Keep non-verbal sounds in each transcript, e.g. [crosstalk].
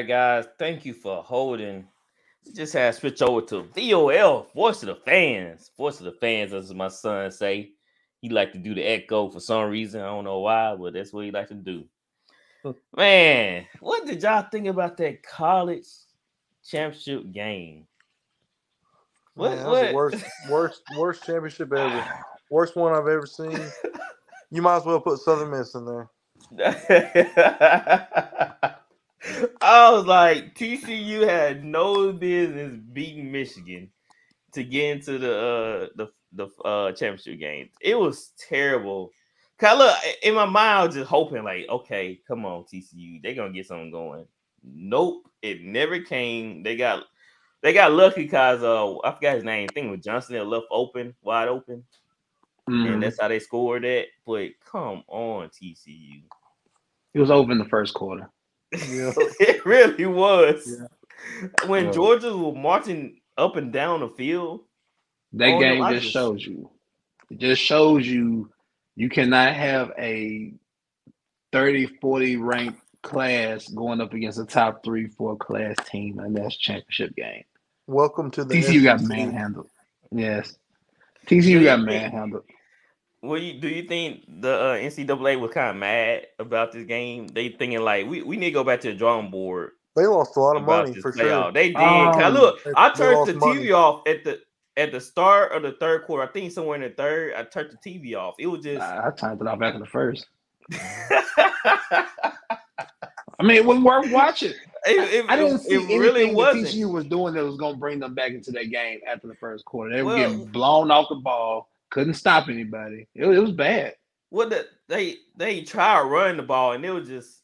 Right, guys. Thank you for holding. Just had to switch over to VOF, Voice of the Fans. Voice of the Fans, as my son say. He like to do the echo for some reason. I don't know why, but that's what he like to do. Man, what did y'all think about that college championship game? What? Man, what? the worst, worst, worst championship ever. [sighs] Worst one I've ever seen. [laughs] You might as well put Southern Miss in there. [laughs] I was like, TCU had no business beating Michigan to get into the uh the the uh championship game. It was terrible. Cause look in my mind, I was just hoping, like, okay, come on, TCU, they're gonna get something going. Nope, it never came. They got they got lucky because uh I forgot his name. I think it Johnson that left open, wide open, Mhm. and that's how they scored that. But come on, TCU. It was over in the first quarter. Yeah. [laughs] it really was. Yeah. When Yeah. Georgia was marching up and down the field, That game just just- shows you. It just shows you you cannot have a 30, 40 ranked class going up against a top three, four class team, and that's championship game. Welcome to the TCU got SEC. manhandled. Yes. TCU got manhandled. What you do you think the uh, NCAA was kind of mad about this game? They thinking like we, we need to go back to the drawing board They lost a lot of money for playoff. sure. They did. Um, look, they- I turned lost the money. TV off at the at the start of the third quarter. I think somewhere in the third, I turned the TV off. It was just I, I turned it off after the first. [laughs] I mean, it wasn't worth watching. it, it, I didn't see it really anything that wasn't. TCU was doing that was going to bring them back into that game after the first quarter. They were Well- getting blown off the ball, couldn't stop anybody. It, it was bad. What the they they tried running the ball and it was just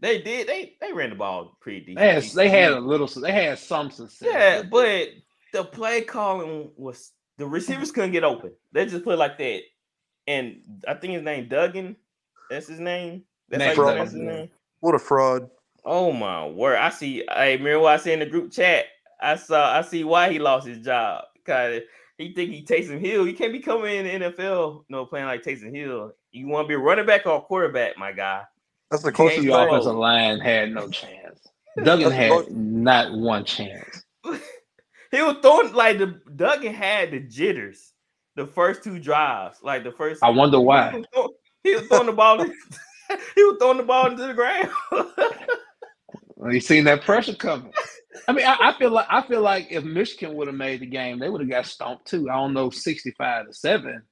they did they they ran the ball pretty decent. They had, they had a little, they had some success. yeah, but the play calling was the receivers couldn't get open. They just put it like that, and I think his name Duggan. That's his name. That's how you Duggan, pronounce his name. What a fraud. Oh my word! I see. I remember what I said in the group chat. I saw. I see why he lost his job. Cause he think he Taysom Hill. You can't be coming in the NFL, no playing like Taysom Hill. You want to be running back or quarterback, my guy. That's the You closest thing. offensive line had no [laughs] chance. Duggan had not one chance. [laughs] He was throwing like the Duggan had the jitters the first two drives, like the first. I wonder [laughs] He why. was throw- He was throwing the ball. he was throwing the ball into the ground. Well, You seen that pressure coming. I mean, I, I feel like I feel like if Michigan would have made the game, they would have got stomped too. I don't know, sixty-five to seven,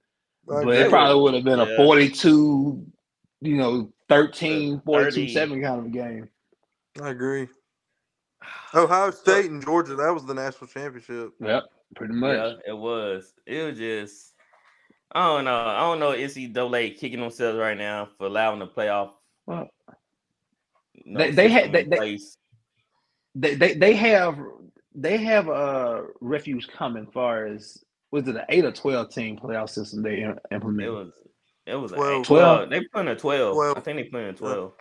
I but it probably would have been Yeah. a forty-two, you know, 13, 42, 7 kind of a game. I agree. Ohio State and Georgia, that was the national championship. Yep, pretty much. Yeah, it was. It was just. I don't know. I don't know. NCAA kicking themselves right now for allowing the playoff. Well, no they- they had- they- they- They, they they have they have uh, a refuge coming. Far as was it an eight or twelve team playoff system they im- It implemented? was. It was a 12. 12. They put in a 12. I think they put in a 12.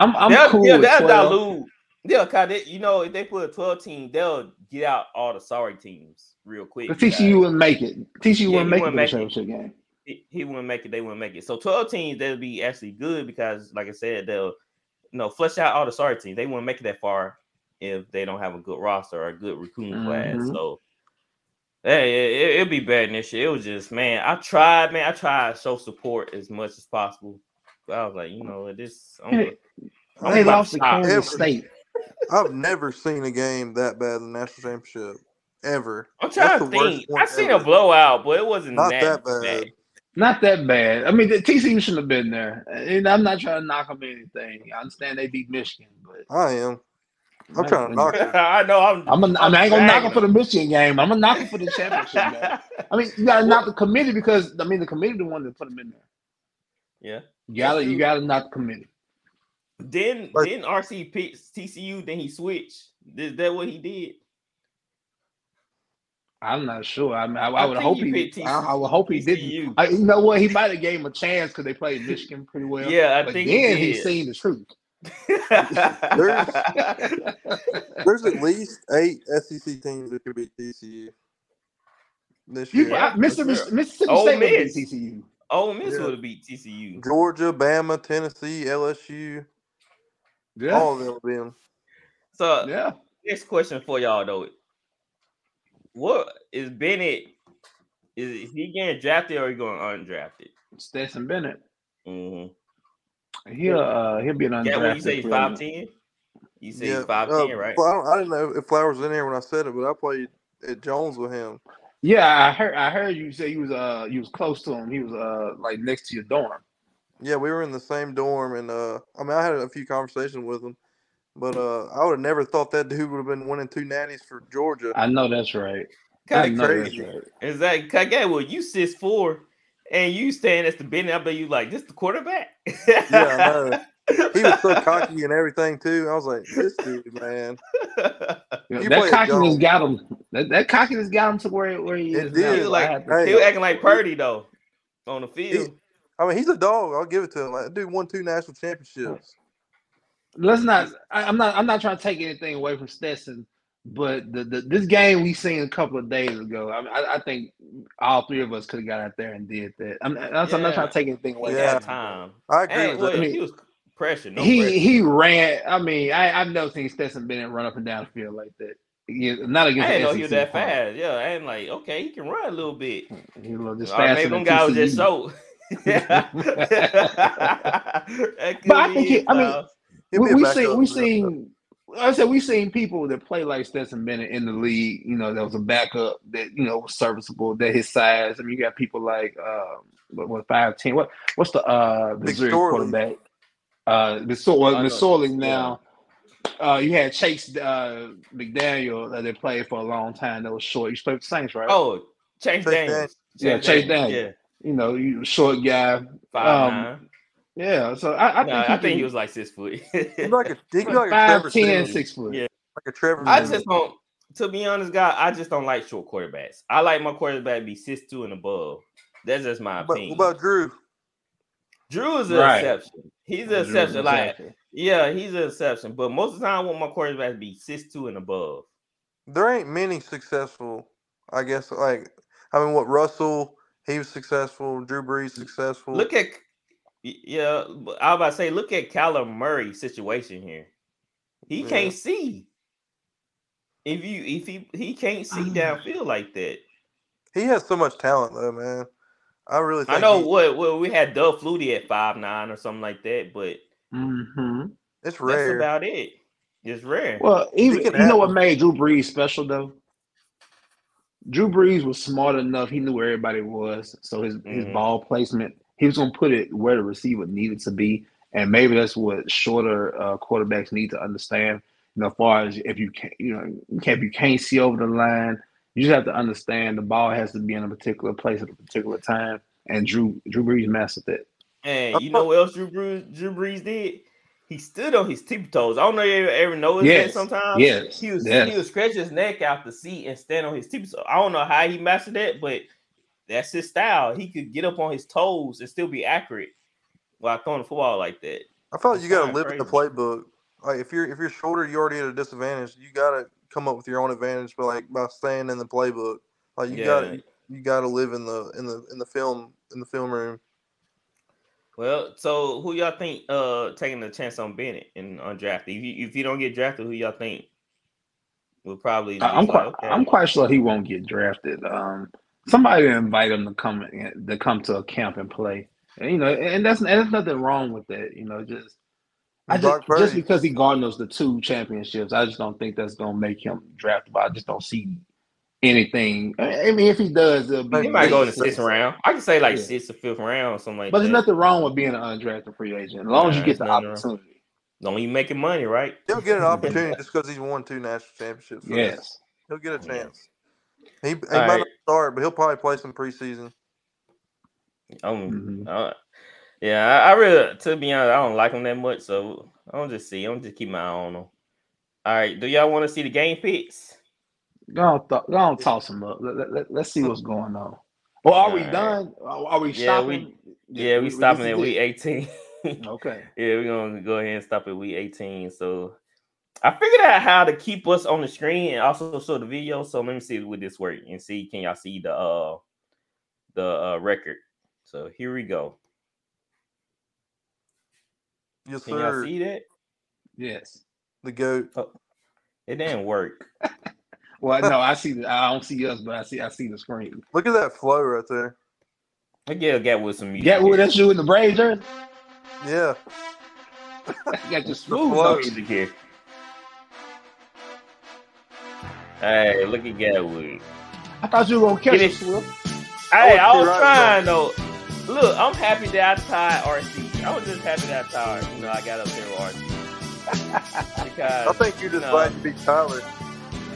I'm I'm they'll, cool yeah, with they'll 12. dilute. Yeah, cause they, you know, if they put a 12 team, they'll get out all the sorry teams real quick. But because TCU wouldn't make it. TCU Yeah, wouldn't make wouldn't to the make championship game. he, he wouldn't make it, they wouldn't make it. So 12 teams, they'll be actually good because, like I said, they'll you know flush out all the sorry teams. They wouldn't make it that far if they don't have a good roster or a good recruiting class. Mhm. So hey, it, it'll be bad than this year. It was just man, I tried, man, I tried to show support as much as possible I was like, you know what, this. I'm, Hey, I'm They about lost to stop. Ever. Kansas State. I've never seen a game that bad in the national championship ever. I'm trying That's to think. one I seen ever. a blowout, but it wasn't Not that, that bad. Not that bad. I mean, the TCU shouldn't have been there. And I'm not trying to knock them anything. I understand they beat Michigan, but I am. I'm trying to knock it. [laughs] I know. I'm. I'm, a, I, mean, I ain't gonna knock them for the Michigan game. I'm gonna knock them for the championship game. I mean, you gotta knock the committee because I mean the committee the one that put them in there. yeah. You gotta you gotta knock the committee. Then Like- then RC picked TCU. Then he switched. Is that what he did? I'm not sure. I mean, I, I I would hope he he. I, I would hope he didn't. I, you know what? He might have gave him a chance because they played Michigan pretty well. Yeah, I but think then did. he's seen the truth. [laughs] [laughs] There's at least eight SEC teams that could beat TCU this year. Yeah, I- Mississippi, for. Mississippi Ole State would beat TCU. Ole Miss Yeah. would have beat TCU. Georgia, Bama, Tennessee, LSU, Yeah, all of them will be in. So yeah. next question for y'all though. What is Bennett? Is he getting drafted or he going undrafted? Stetson Bennett. Mm-hmm. He'll uh, he'll be an undrafted. Yeah, when you say he's free five agent. you say Yeah, he's five uh, ten, right? well, I, don't, I didn't know if Flowers was in there when I said it, but I played at Jones with him. Yeah, I heard. I heard you say he was uh you was close to him. He was uh like next to your dorm. Yeah, we were in the same dorm, and uh, I mean, I had a few conversations with him, but uh, I would have never thought that dude would have been winning two natties for Georgia. I know that's right. I Kinda know that's crazy. right. Is that okay? Well, you six four, and you stand as the Bennett. I bet you like this the quarterback. Yeah, I know. He was so cocky and everything too. I was like, this dude, man. [laughs] You that play at cockiness got him. That, that cockiness got him to where where he It is did. he was like Hey, he was acting like Purdy though on the field. I mean, he's a dog. I'll give it to him. Like, that dude won two national championships. Let's not. I, I'm not. I'm not trying to take anything away from Stetson, but the, the this game we seen a couple of days ago. I, I, I think all three of us could have got out there and did that. I'm, I'm, I'm not trying to take anything away. Yeah. from time. I agree And, with well, that. mean, he was pressure. No he pressure. he ran. I mean, I, I've never seen Stetson Bennett run up and down the field like that. Yeah, not I against. didn't know he was that opponent. fast. Yeah, and like, okay, he can run a little bit. He was just Or faster maybe than them guys was just TCU. so. [laughs] But I think he- I mean, He'll be we, a we seen we seen I said we seen people that play like Stetson Bennett in the league. You know, that was a backup that you know was serviceable. That his size. I mean, you got people like um, what what five ten. What what's the uh Missouri McSorley. quarterback? Uh, Missouri, well, I now. Uh, you had Chase uh, McDaniel uh, that played for a long time. That was short. You played with the Saints, right? oh, Chase Chase Daniels. Yeah, Chase Daniels. Yeah, you know, you short guy. five Um, nine. Yeah, so I, I Nah, think he I think can- he was like six foot. He'd like a, he'd [laughs] like a five Trevor ten, six foot. Yeah. Like a Trevor I Siemian. just don't. To be honest, guy, I just don't like short quarterbacks. I like my quarterback to be six two and above. That's just my But what about Drew? Drew is an Right. exception. He's an Drew exception. Like, exception. yeah, he's an exception. But most of the time, I want my quarterback to be six two and above. There ain't many successful. I guess like I mean, what Russell? He was successful. Drew Brees successful. Look at, y- yeah, but I was about to say, look at Kyler Murray's situation here. He Yeah. can't see. If you if he he can't see downfield like that. he has so much talent though, man. I really. Think I know he- what well, we had Doug Flutie at five nine or something like that, but Mhm. it's that's rare. about it. It's rare. Well, even you know what made Drew Brees special though. Drew Brees was smart enough; he knew where everybody was, so his his Mhm. ball placement, he was gonna put it where the receiver needed to be, and maybe that's what shorter uh, quarterbacks need to understand. You know, as far as if you can't, you know, you can't, if you can't see over the line, you just have to understand the ball has to be in a particular place at a particular time. And Drew Drew Brees mastered that. And you know what else Drew Brees, Drew Brees did? He stood on his tippy toes. I don't know if you ever, ever noticed Yes, that sometimes. yes, He was yes. he would stretch his neck out the seat and stand on his tippy toes. I don't know how he mastered that, but that's his style. He could get up on his toes and still be accurate while throwing the football like that. I felt like you got to Fine, live in the playbook. Like if you're if you're shorter, you're already at a disadvantage. You got to come up with your own advantage, but like by staying in the playbook. Like you Yeah. got to you got to live in the in the in the film in the film room. Well, so who y'all think uh taking the chance on Bennett and undrafted? If you if you don't get drafted, who y'all think will probably? I- I'm quite like, okay. I'm quite sure he won't get drafted. Um, somebody invite him to come to come to a camp and play. And, you know, and that's and there's nothing wrong with that. You know, just I just, just because he garners the two championships, I just don't think that's gonna make him draftable. I just don't see anything. I I mean, if he does, it'll be He might go in the Sixth. sixth round. I can say like Yeah. sixth or fifth round or something like But that. there's nothing wrong with being an undrafted free agent as long as you get the there's nothing wrong. opportunity. Don't even making money, right? He'll get an [laughs] opportunity just because he's won two national championships. So Yes. he'll get a chance. He, he might right. not start, but he'll probably play some preseason. Um, Mhm. uh, yeah, I, I really, to be honest, I don't like him that much. So I'm just see. I'm just keep my eye on him. All right, do y'all want to see the game picks? Go on, th- go on toss him up. Let, let, us see what's going on. Well, are we Alright. done? Are are we Yeah, we- stopping? Yeah, we, this stopping at week 18. [laughs] Okay. Yeah, we're gonna go ahead and stop at week 18. So I figured out how to keep us on the screen and also show the video. So let me see with this work and see can y'all see the uh the uh record. So here we go. Yes, Can y'all see that? Yes. The goat. It didn't work. [laughs] Well, no, I see. The, I don't see us, but I see. I see the screen. Look at that flow right there. I get get with some music. Yeah, well, here. that's you in the Braves jersey. Yeah. You got [laughs] your smooth. flow. you? music here. Hey, look at Gatwood. I thought you were gonna catch Get it, it. Swift. Hey, oh, I Oh, was you're right, trying though. Look, I'm happy that I tied RC. I was just happy that I tied. You know, I got up there with RC. [laughs] because, I think you're just No. glad you beat Tyler.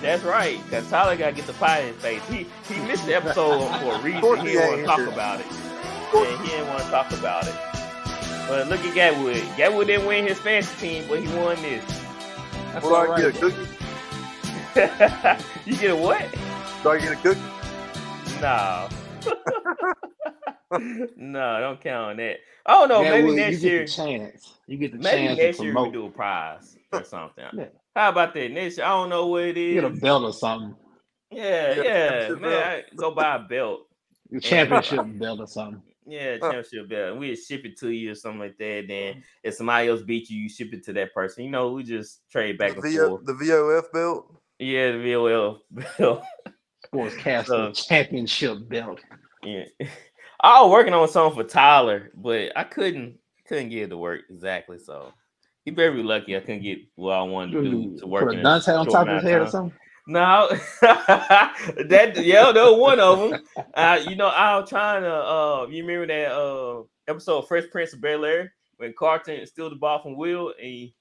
that's right. Because Tyler got to get the pie in his face. He he missed the episode [laughs] for a reason. He he didn't want to talk about it. Yeah, he didn't want to talk about it. But look at Gatwood. Gatwood didn't win his fantasy team, but he won this. That's Will all I get a right. cookie? [laughs] you get a what? Do I get a cookie? No. [laughs] no, don't count on that. I don't know. Yeah, maybe well, next you year, get the chance. You get the maybe chance next to year we do a prize or something. Yeah. How about that? Next year, I don't know what it is. You get a belt or something. Yeah, Yeah, yeah, man. I go buy a belt. Your championship belt or something. [laughs] Yeah, Huh. championship belt. We ship it to you or something like that. Then if somebody else beat you, you ship it to that person. You know, we just trade back the, and VO, forth. the VOF belt. Yeah, [laughs] the VOF belt. Sportscaster So- championship belt. Yeah. [laughs] I was working on something for Tyler, but I couldn't couldn't get it to work exactly. So he better be lucky I couldn't get what I wanted to do to work. Put a Dante on top of his head or something. No, [laughs] that yeah, that was one of them. Uh, you know, I was trying to. Uh, you remember that uh episode of Fresh Prince of Bel Air when Carlton steals the ball from Will and he,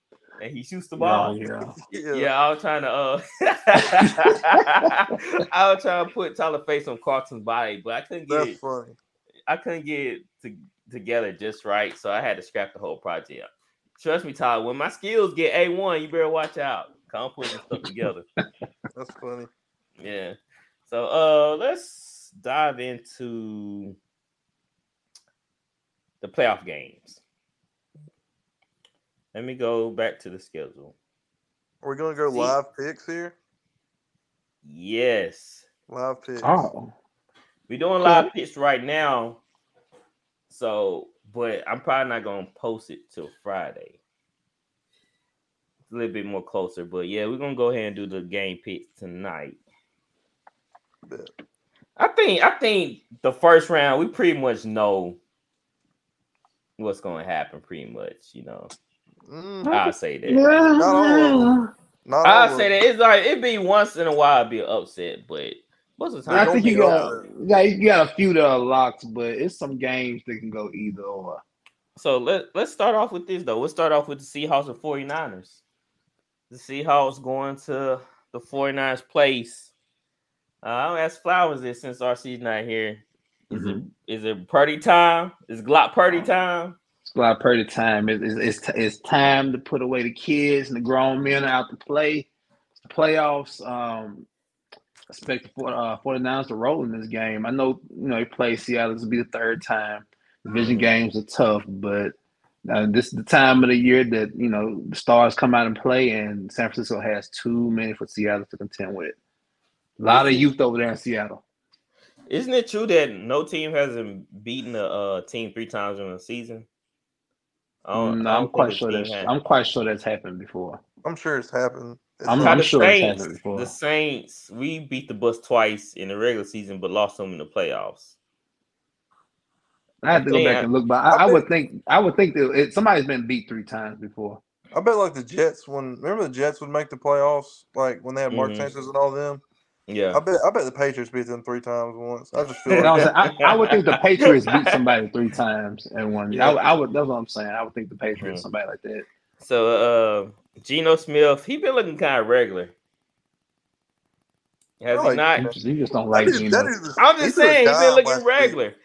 and he shoots the ball. Yeah, [laughs] yeah. Yeah. I was trying to. Uh, [laughs] [laughs] I was trying to put Tyler face on Carlton's body, but I couldn't get That's it. funny. I couldn't get it to, together just right, so I had to scrap the whole project. Trust me, Tyler. When my skills get a one, you better watch out. I'm putting stuff together. That's funny. Yeah. So uh let's dive into the playoff games. Let me go back to the schedule. Are we gonna go See- live picks here? Yes. Live picks. Oh, We're doing live picks right now. So, but I'm probably not gonna post it till Friday. It's a little bit more closer, but yeah, we're gonna go ahead and do the game picks tonight. Bet. I think I think the first round we pretty much know what's going to happen. Pretty much, you know. Mm, I'll say that. Not all not I'll say that it's like it'd be once in a while it'd be upset, but most of the time, don't think you got, over. you got a few that are locked, but it's some games that can go either or. So let let's start off with this though. Let's start off with the Seahawks and 49ers. The Seahawks going to the 49ers place. Uh, I'll ask Flowers this since RC's not here. Is it is it party time? Is Glock party time? A lot of pretty time. It- It's, it's, it's time to put away the kids and the grown men out to play. The playoffs. Um, expect the uh, 49ers to roll in this game. I know, you know, they play Seattle. This will be the third time. Division games are tough, but uh, this is the time of the year that, you know, the stars come out and play, and San Francisco has too many for Seattle to contend with. A lot of youth over there in Seattle. Isn't it true that no team hasn't beaten a uh, team three times in a season? I don't- Mm, I I'm quite sure that's has. I'm quite sure that's happened before. I'm sure it's happened. It's I'm- How happened. the sure it's Saints, happened before. the Saints, we beat the Bucs twice in the regular season, but lost them in the playoffs. I have to go Yeah. back and look, but I, I would think I would think that it, somebody's been beat three times before. I bet like the Jets when remember the Jets would make the playoffs like when they had Mark. Sanchez and all them. Yeah. I bet I bet the Patriots beat them three times once. I just feel like what I'm? I, I would think the Patriots beat somebody three times and one. Yeah. I, I would. That's what I'm saying. I would think the Patriots Mhm. somebody like that. So uh Geno Smith, he been looking kind of regular. Has I he like not? You just, you just don't like dude- Geno. that dude was- I'm just threw saying he's been looking last week. regular.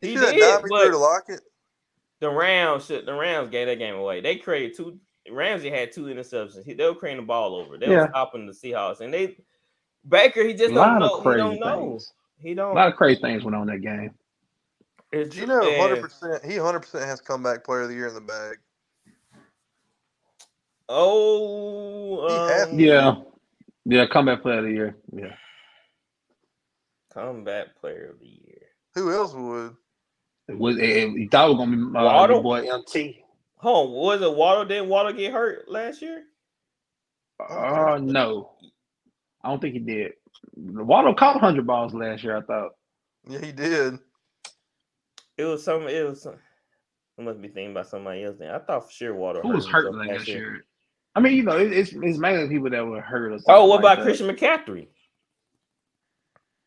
He He threw that did, dime he threw but to Lockett. the Rams should the Rams gave that game away. They created two. Ramsey had two interceptions. He, they were creating the ball over. They Yeah. were stopping the Seahawks, and they Baker. He just A just lot don't of know. He crazy don't know. things. He A don't. A lot of crazy things went on that game. It's- Geno, yeah. hundred percent. He hundred percent has comeback player of the year in the bag. Oh, He um, Yeah, yeah. Comeback player of the year. Yeah. comeback player of the year. Who else would? It was. It, it- you thought it was gonna be uh, Waddle? boy MT. Home was it Waddle? Didn't Waddle get hurt last year? Oh no, I don't think he did. Waddle caught hundred balls last year. I thought. Yeah, he did. It was some. It was. Some, I must be thinking about somebody else. Then I thought for sure Waddle. Who was hurt last year? I mean, you know, it, it's it's mainly people that were hurt. Or Oh, what like about that. Christian McCaffrey?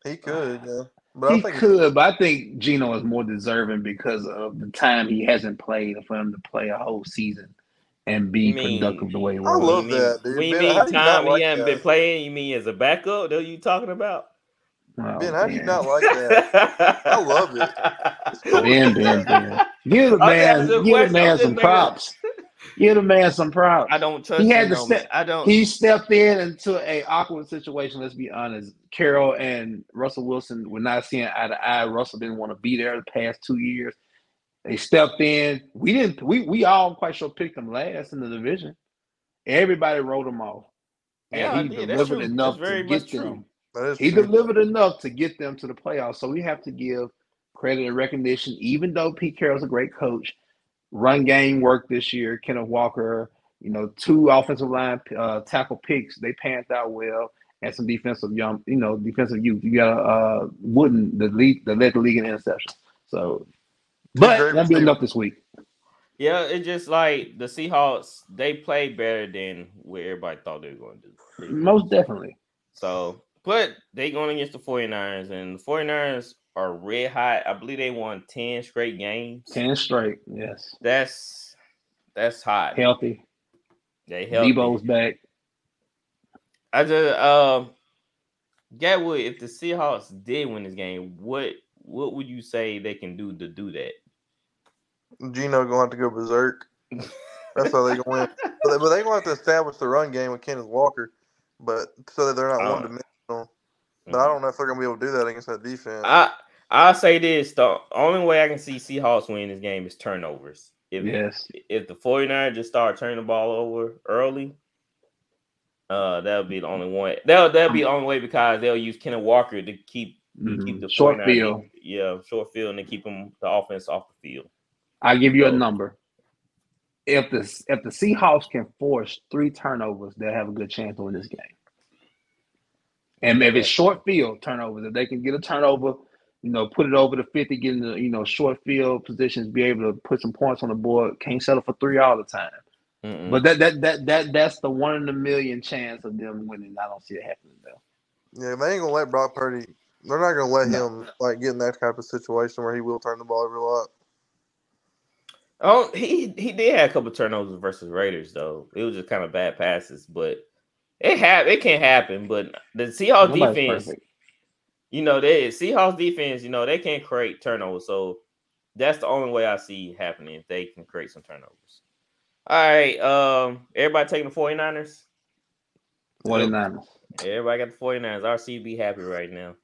He could, ah. yeah. But He I think could, but I think Geno is more deserving because of the time he hasn't played for him to play a whole season and be mean- productive the way he I was. love mean- that, dude. When you Ben, mean how do you not time like he hasn't been playing, you mean as a backup? That you talking about? Oh, Ben, how do you not like that? I love it. Ben, Ben, Ben. Give the [laughs] man, asking a give the man some props. Give the man some props. I don't trust. He had you to step- I don't. He stepped in into a awkward situation. Let's be honest. Carroll and Russell Wilson were not seeing eye to eye. Russell didn't want to be there the past two years. They stepped in. We didn't. We we all quite sure picked them last in the division. Everybody wrote him off, and Yeah, he. Delivered enough to get them. He true. delivered enough to get them to the playoffs. So we have to give credit and recognition, even though Pete Carroll's a great coach. Run game worked this year. Kenneth Walker, you know, two offensive line uh, tackle picks. They panned out well, and some defensive young, you know, defensive youth. You got uh, Woolen, the lead, that led the league in interceptions. So, but great that'll be enough this week. Yeah, it's just like the Seahawks. They played better than what everybody thought they were going to do. Most definitely. So, but they going against the 49ers, and the 49ers are red hot. I believe they won 10 straight games. Ten straight. Yes. That's that's hot. Healthy. They healthy. Deebo's back. I just um Gatwood, if the Seahawks did win this game, what what would you say they can do to do that? Gino gonna have to go berserk. That's how they gonna win. But they, but they gonna have to establish the run game with Kenneth Walker, but so that they're not Uh, one dimensional. But I don't know if they're gonna be able to do that against that defense. I I'll say this: the only way I can see Seahawks win this game is turnovers. If Yes. if the 49ers just start turning the ball over early, uh, that'll be the only one. That'll that'll be the only way because they'll use Kenneth Walker to keep Mhm. keep the Short field. Yeah, short field, and they keep them the offense off the field. I'll give you a number. If the if the Seahawks can force three turnovers, they'll have a good chance to win this game. And if it's short field turnovers, if they can get a turnover, you know, put it over the 50, get in the, you know, short field positions, be able to put some points on the board, can't settle for three all the time. Mm-mm. But that that that that that's the one in a million chance of them winning. I don't see it happening though. yeah, they ain't gonna let Brock Purdy. They're not gonna let No. him like get in that type of situation where he will turn the ball over a lot. Oh, he he did have a couple turnovers versus Raiders though. It was just kind of bad passes, but it have it can happen. But the Seahawks Nobody's defense, perfect. you know, they Seahawks defense, you know, they can't create turnovers. So that's the only way I see happening if they can create some turnovers. All right, um, everybody taking the 49ers. 49ers. Everybody got the 49ers. RC be happy right now.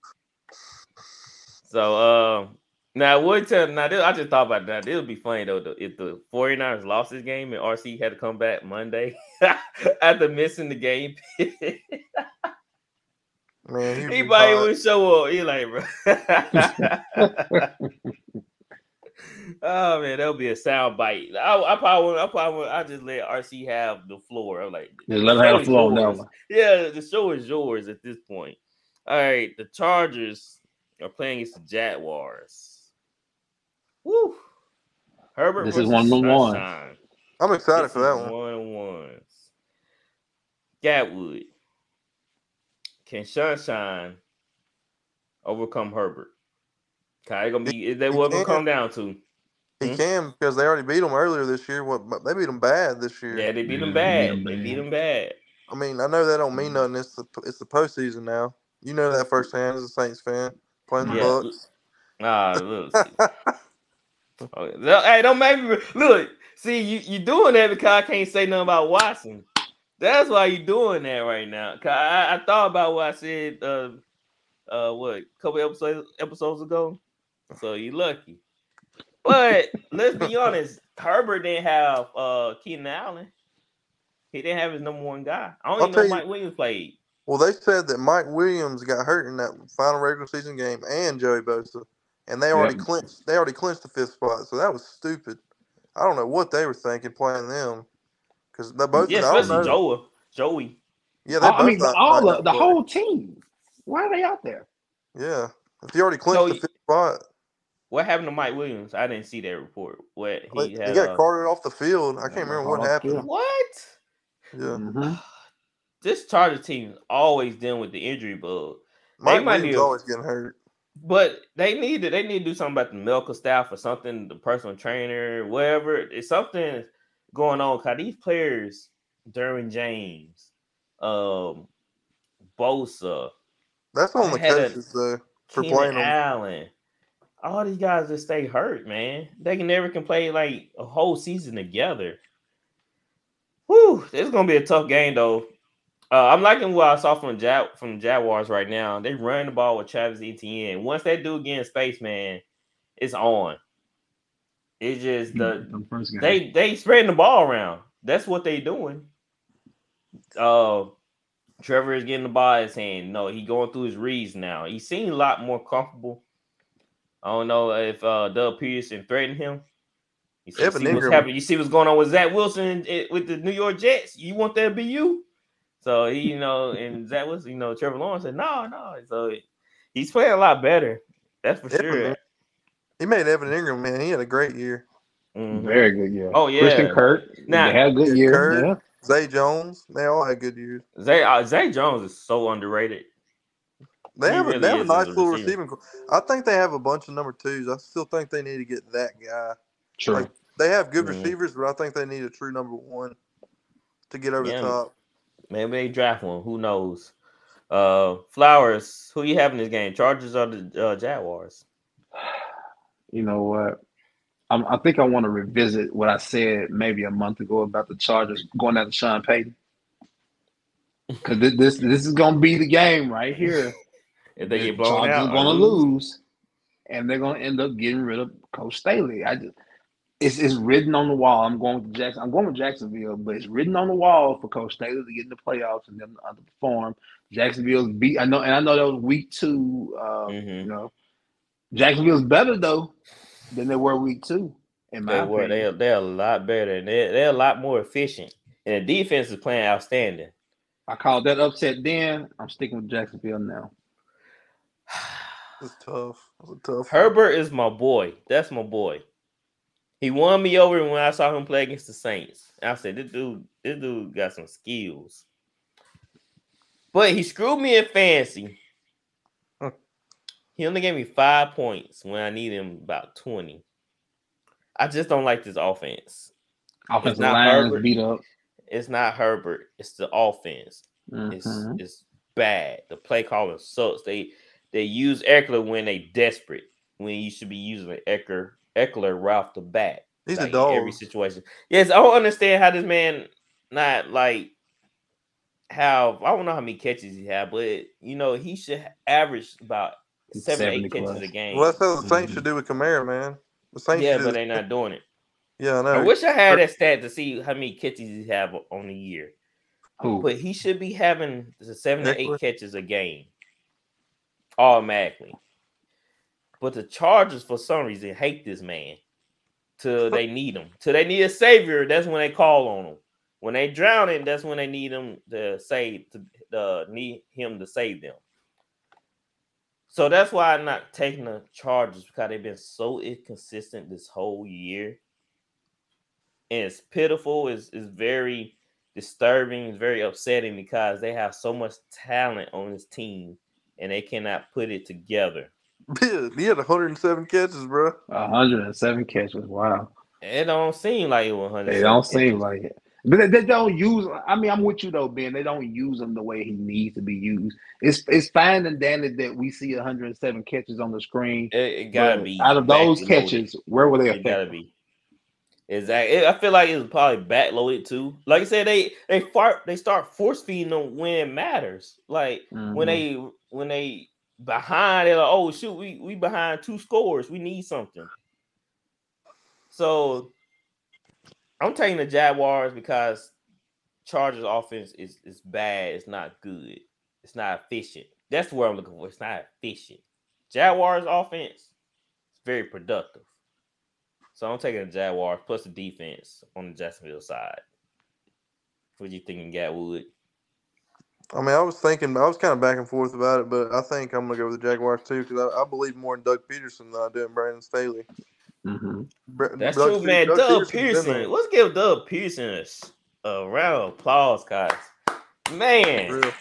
So um now I would tell now this, I just thought about that. It would be funny though the- if the 49ers lost this game and RC had to come back Monday [laughs] after missing the game. Man, he'd probably would show up. He like, bro. [laughs] oh man, that'll be a sound bite. I, I probably, would- I probably, would- I just let RC have the floor. I'm like, Just let him have the floor on that yours. one. Yeah, the show is yours at this point. All right, the Chargers are playing against the Jaguars. Woo! Herbert. This is versus one of the ones. Sunshine. I'm excited This for that one. One and ones. Gatwood. Can Sunshine overcome Herbert? Okay, gonna be is that what it will come down to? He Hmm? can because they already beat them earlier this year. What they beat them bad this year. Yeah, they beat Yeah, him they beat bad. They beat bad. him bad. I mean, I know that don't mean Mm-hmm. nothing. It's the it's the postseason now. You know that firsthand as a Saints fan playing the Yeah. Bucs. Ah, look. [laughs] No, Hey, don't make me look. See, you you doing that because I can't say nothing about Watson. That's why you doing that right now. 'Cause I, I thought about what I said uh uh what a couple episodes episodes ago. So you lucky. But let's be honest, Herbert didn't have uh Keenan Allen. He didn't have his number one guy. I don't I'll even know you- Mike Williams played. Well, they said that Mike Williams got hurt in that final regular season game and Joey Bosa, and they already Yep. clinched. They already clinched the fifth spot. So that was stupid. I don't know what they were thinking playing them because they both. Yeah, I don't especially know. Joey. Joey. Yeah, they I both. mean, not- all not the, the whole team. Why are they out there? Yeah, if he already clinched So the fifth spot, What happened to Mike Williams? I didn't see that report. What he, he he had. got uh, carted off the field. I can't remember what happened. field. What? Yeah, Mhm. [sighs] This Charger team is always dealing with the injury bug, Mike might be Williams a- always getting hurt. But they need to they need to do something about the medical staff or something, the personal trainer, whatever. It's something going on. Cause these players, Derwin James, um, Bosa, That's on the had a- coaches for playing them. Allen. All these guys just stay hurt, man. They can never can play like a whole season together. Whew, it's gonna be a tough game though. Uh, I'm liking what I saw from Jag from the Jaguars right now. They run the ball with Travis Etienne. Once they do again space, man, it's on. It's just the [laughs] The first guy. they they spreading the ball around. That's what they doing. Uh Trevor is getting the ball in his hand. No, he going through his reads now. He seemed a lot more comfortable. I don't know if uh Doug Pederson threatened him. You see, see what's happening. You see what's going on with Zach Wilson with the New York Jets. You want that to be you? So he, you know, and that was, you know, Trevor Lawrence said, no, no. So he's playing a lot better. That's for Evan sure. Engram- He made Evan Engram man. He had a great year. Mhm. Very good year. Oh yeah. Christian Kirk. Now- they had a good year. Kirk. Yeah. Zay Jones, they all had good years. Zay uh, Zay Jones is so underrated. They He have, a, really they have a nice a little receiver. receiving. core. I think they have a bunch of number twos. I still think they need to get that guy. True. Like, They have good Mhm. receivers, but I think they need a true number one to get over Yeah. the top. Maybe they draft one. Who knows? Uh, Flowers. Who you have in this game? Chargers or the uh, Jaguars? [sighs] you know what? I'm, I think I want to revisit what I said maybe a month ago about the Chargers going after Sean Payton. [laughs] Because this, this this is gonna be the game right here. [laughs] If they The get blown Chargers out, are gonna lose, and they're gonna end up getting rid of Coach Staley. I just, it's it's written on the wall. I'm going with Jackson. I'm going with Jacksonville, but it's written on the wall for Coach Staley to get in the playoffs and them to underperform. Jacksonville's beat. I know, and I know that was week two. Uh, Mhm. You know, Jacksonville's better though than they were week two. In my They were. They're, they're a lot better. And they're, they're a lot more efficient. And the defense is playing outstanding. I called that upset then. I'm sticking with Jacksonville now. It's tough. It's a tough. Herbert is my boy. That's my boy. He won me over when I saw him play against the Saints. I said, "This dude, this dude got some skills." But he screwed me in fancy. Huh. He only gave me five points when I need him about twenty. I just don't like this offense. Offensive not line Herbert. is beat up. It's not Herbert. It's the offense. It's Mhm. it's bad. The play calling sucks. They they use Ekeler when they desperate. When you should be using Ekeler Ekeler right off the bat. He's like, a dog. every situation. Yes, I don't understand how this man not like have I don't know how many catches he had, but you know he should average about seven, 70 eight catches plus. a game. Well, that's how the Saints Mhm. should do with Kamara, man. The Saints. yeah, should do but they're not [laughs] doing it. Yeah, I know. I wish I had that stat to see how many catches he have on the year. Who? But he should be having the seven to eight catches a game automatically. But the Chargers, for some reason, hate this man till they need him. Till they need a savior, that's when they call on him. When they drown him, that's when they need him to save to uh, need him to save them. So that's why I'm not taking the Chargers because they've been so inconsistent this whole year. and it's pitiful. It's, it's very disturbing. It's very upsetting because they have so much talent on this team and they cannot put it together. [laughs] he had 107 catches, bro. 107 catches. Wow. It don't seem like it 100. They don't seem like it. But they, they don't use. I mean, I'm with you though, Ben. They don't use him the way he needs to be used. It's it's fine and dandy that we see 107 catches on the screen. It, it gotta be out of those backloaded. catches. Where were they? It gotta effective? be. Exactly. I feel like it's probably backloaded too. Like I said, they they fart they start force feeding them when it matters. Like when Mhm. they when they behind, they're like, oh shoot, we we behind two scores. We need something. So I'm taking the Jaguars because Chargers offense is is bad. It's not good. It's not efficient. That's where I'm looking for. It's not efficient. Jaguars offense is very productive. So I'm taking the Jaguars plus the defense on the Jacksonville side. What you thinking, Gatwood? I mean, I was thinking, I was kind of back and forth about it, but I think I'm gonna go with the Jaguars too because I, I believe more in Doug Pederson than I do in Brandon Staley. Mhm. Br- That's Doug true, man. Doug, Pederson's been Pearson. there. Let's give Doug Pearson a round of applause, guys. Man, Real.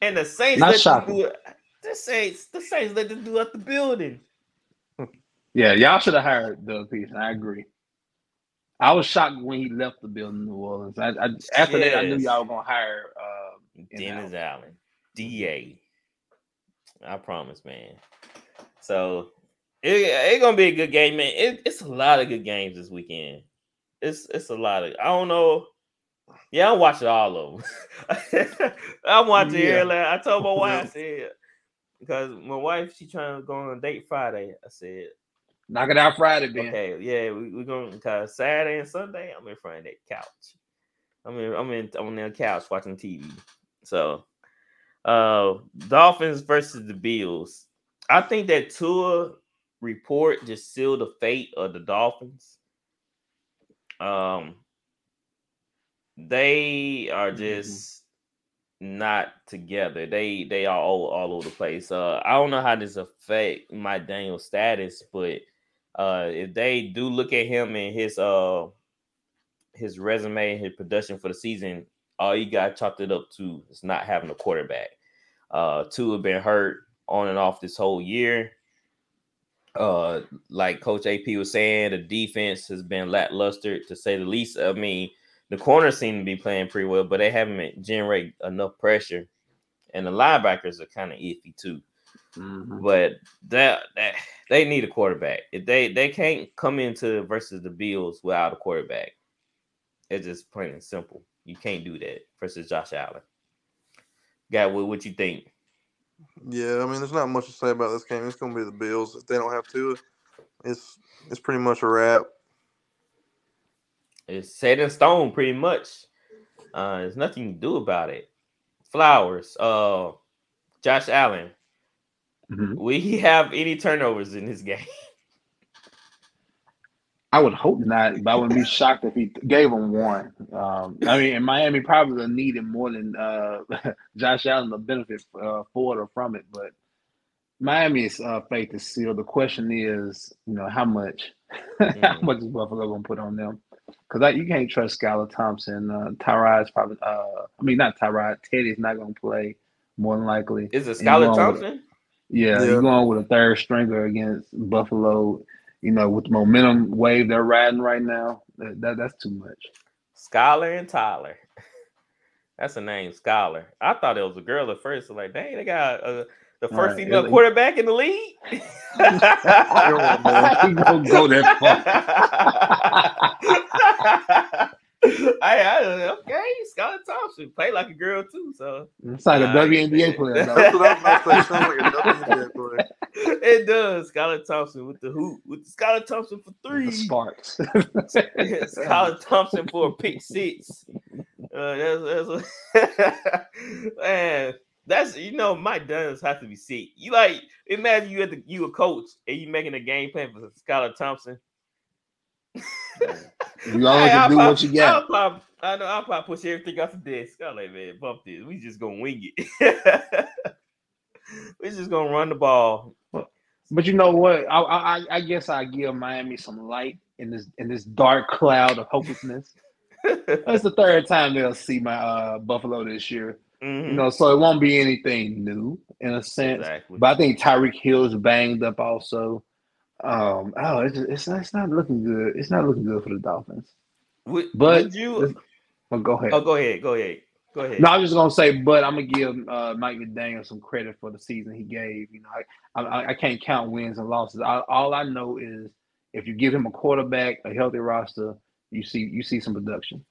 and the Saints Not let them shocking. do it. The Saints, the Saints let them do at the building. [laughs] Yeah, y'all should have hired Doug Pederson. I agree. I was shocked when he left the building in New Orleans. I, I, after that, I knew y'all were gonna hire. Uh, Dennis in-house. Allen, DA. I promise, man. So it, it's gonna be a good game, man. It, it's a lot of good games this weekend. It's it's a lot of. I don't know. Yeah, I'm watching all of them. [laughs] I'm watching Yeah. it. Like, I told my wife, I [laughs] said, because my wife she trying to go on a date Friday. I said, Knock it out Friday, Ben. okay, yeah, we, we're going because Saturday and Sunday I'm in front of that couch. I'm in I'm in on the couch watching TV. So uh Dolphins versus the Bills. I think that Tua report just sealed the fate of the Dolphins. Um they are Mhm. just not together. They they are all, all over the place. Uh I don't know how this affect McDaniel status, but uh if they do look at him and his uh his resume and his production for the season, all you got chalked it up to is not having a quarterback. Uh two have been hurt on and off this whole year. Uh like Coach AP was saying, the defense has been lackluster to say the least. I mean, the corners seem to be playing pretty well, but they haven't generated enough pressure. And the linebackers are kind of iffy too. Mhm. But that, that they need a quarterback. If they they can't come into versus the Bills without a quarterback. It's just plain and simple. You can't do that versus Josh Allen. Guy, what, what you think? Yeah, I mean, there's not much to say about this game. It's gonna be the Bills if they don't have to. It's it's pretty much a wrap. It's set in stone pretty much. Uh, there's nothing you can do about it. Flowers, uh, Josh Allen. Mhm. Will he have any turnovers in this game? [laughs] I would hope not, but I wouldn't be [laughs] shocked if he gave him one. Um, I mean, and Miami probably needed more than uh, [laughs] Josh Allen to benefit uh, for it or from it. But Miami's uh, faith is sealed. The question is, you know, how much, how Mhm. much is Buffalo going to put on them? Because you can't trust Skylar Thompson. Uh, Tyrod's probably, uh, I mean, not Tyrod. Teddy's not going to play more than likely. Is it Skylar Thompson? Yeah, Yeah. you're going with a third stringer against Buffalo. You know, with the momentum wave they're riding right now, that, that that's too much. Skylar and Tyler. [laughs] That's a name, Skylar. I thought it was a girl at first. So like, dang, they got uh, the first Right, female it- quarterback in the league. [laughs] you gonna go that far? [laughs] [laughs] I, I okay, Skylar Thompson play like a girl too, so It's like a WNBA player. That's what I was about to say. Sounds like a WNBA player. [laughs] it does. Skylar Thompson with the hoop, with Skylar Thompson for The three, Sparks. [laughs] Skylar Thompson for a pick six. Uh, that's, that's man. That's you know, Mike Dunn has to be sick. You like imagine you at the you a coach and you making a game plan for Skylar Thompson. You always Hey, can I'll do prob- what you got. I'll prob- I know I'll probably push everything off the desk. I'm like, man, bump this. We just gonna wing it. [laughs] we just gonna run the ball. But you know what? I, I I guess I give Miami some light in this in this dark cloud of hopelessness. [laughs] That's the third time they'll see my uh, Buffalo this year. Mhm. You know, so it won't be anything new in a sense. exactly. But I think Tyreek Hill's banged up also. Um, oh, it's it's not, it's not looking good. It's not looking good for the Dolphins. would, but- would you? Well, go ahead. Oh, go ahead. Go ahead. Go ahead. No, I'm just gonna say, but I'm gonna give uh, Mike McDaniel some credit for the season he gave. You know, I I, I can't count wins and losses. I, all I know is if you give him a quarterback, a healthy roster, you see you see some production.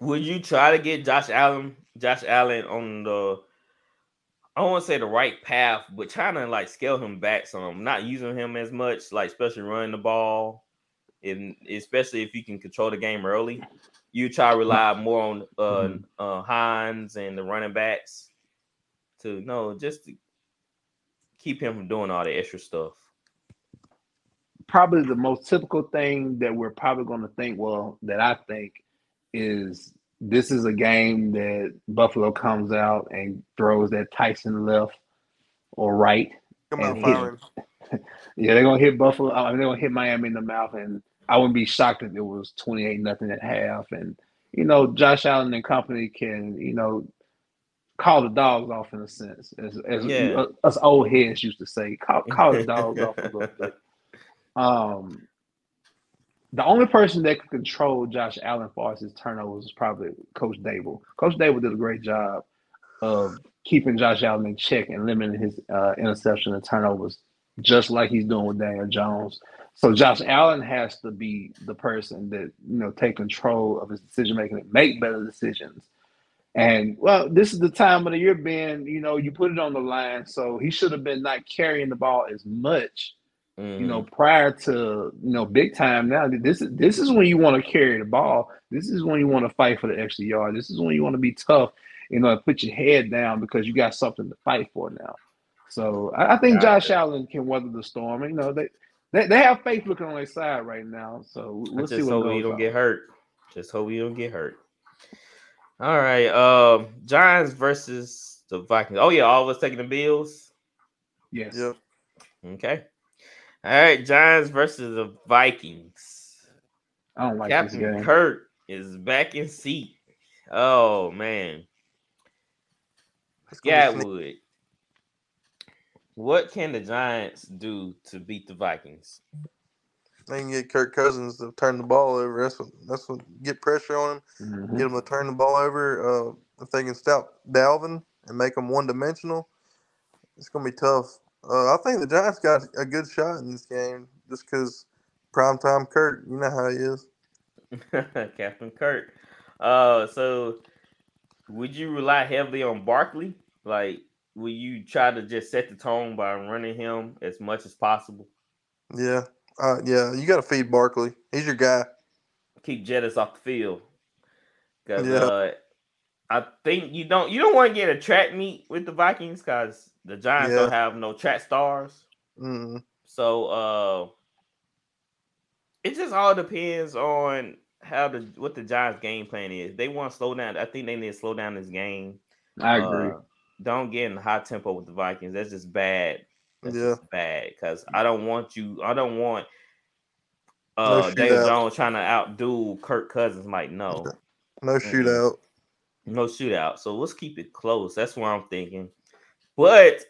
Would you try to get Josh Allen, Josh Allen on the I don't want to say the right path, but trying to like scale him back some, not using him as much, like especially running the ball, and especially if you can control the game early. You try to rely more on uh, Mhm. uh Hines and the running backs to no, just to keep him from doing all the extra stuff. Probably the most typical thing that we're probably going to think, well, that I think is this is a game that Buffalo comes out and throws that Tyson left or right. Come And. [laughs] Yeah, they're gonna hit Buffalo. I mean, they're gonna hit Miami in the mouth, and I wouldn't be shocked if it was twenty eight nothing at half. And you know, Josh Allen and company can you know call the dogs off in a sense, as as Yeah. us old heads used to say, call, call the dogs off a little bit. [laughs] Um, the only person that could control Josh Allen far his turnovers is probably Coach Daboll. Coach Daboll did a great job of keeping Josh Allen in check and limiting his uh, interception and turnovers, just like he's doing with Daniel Jones. So Josh Allen has to be the person that you know take control of his decision making and make better decisions. And well, this is the time of the year, Ben. You know, you put it on the line, so he should have been not carrying the ball as much you know, prior to you know big time. Now this is this is when you want to carry the ball. This is when you want to fight for the extra yard. This is when you want to be tough. You know, and put your head down because you got something to fight for now. So I, I think Josh Allen can weather the storm. You know, they they, they have faith looking on their side right now. So we'll see just what hope goes he don't on. get hurt. Just hope he don't get hurt. All right. Um, Giants versus the Vikings. Oh yeah, all of us taking the Bills. Yes. Yep. Okay. All right, Giants versus the Vikings. I don't like this Captain game. Kirk is back in seat. Oh man, It's gonna be sneaky. Gatwood. What can the Giants do to beat the Vikings? They can get Kirk Cousins to turn the ball over. That's what. That's what. Get pressure on him. Mhm. Get him to turn the ball over. Uh, if they can stop Dalvin and make him one dimensional, it's gonna be tough. Uh, I think the Giants got a good shot in this game just because primetime Kirk. You know how he is. [laughs] Captain Kirk. Uh, so would you rely heavily on Barkley? Like, will you try to just set the tone by running him as much as possible? Yeah. Uh, yeah. You got to feed Barkley. He's your guy. Keep Jettas off the field. Because Yeah. uh, I think you don't you don't want to get a track meet with the Vikings because the Giants Yeah. don't have no track stars. Mm. So uh it just all depends on how the what the Giants game plan is. They want to slow down. I think they need to slow down this game. I agree. Uh, don't get in high tempo with the Vikings. That's just bad. That's Yeah. just bad because I don't want you. I don't want uh Daniel shootout. Jones trying to outdo Kirk Cousins. Might no, No shootout. no shootout. So let's keep it close. That's what I'm thinking. But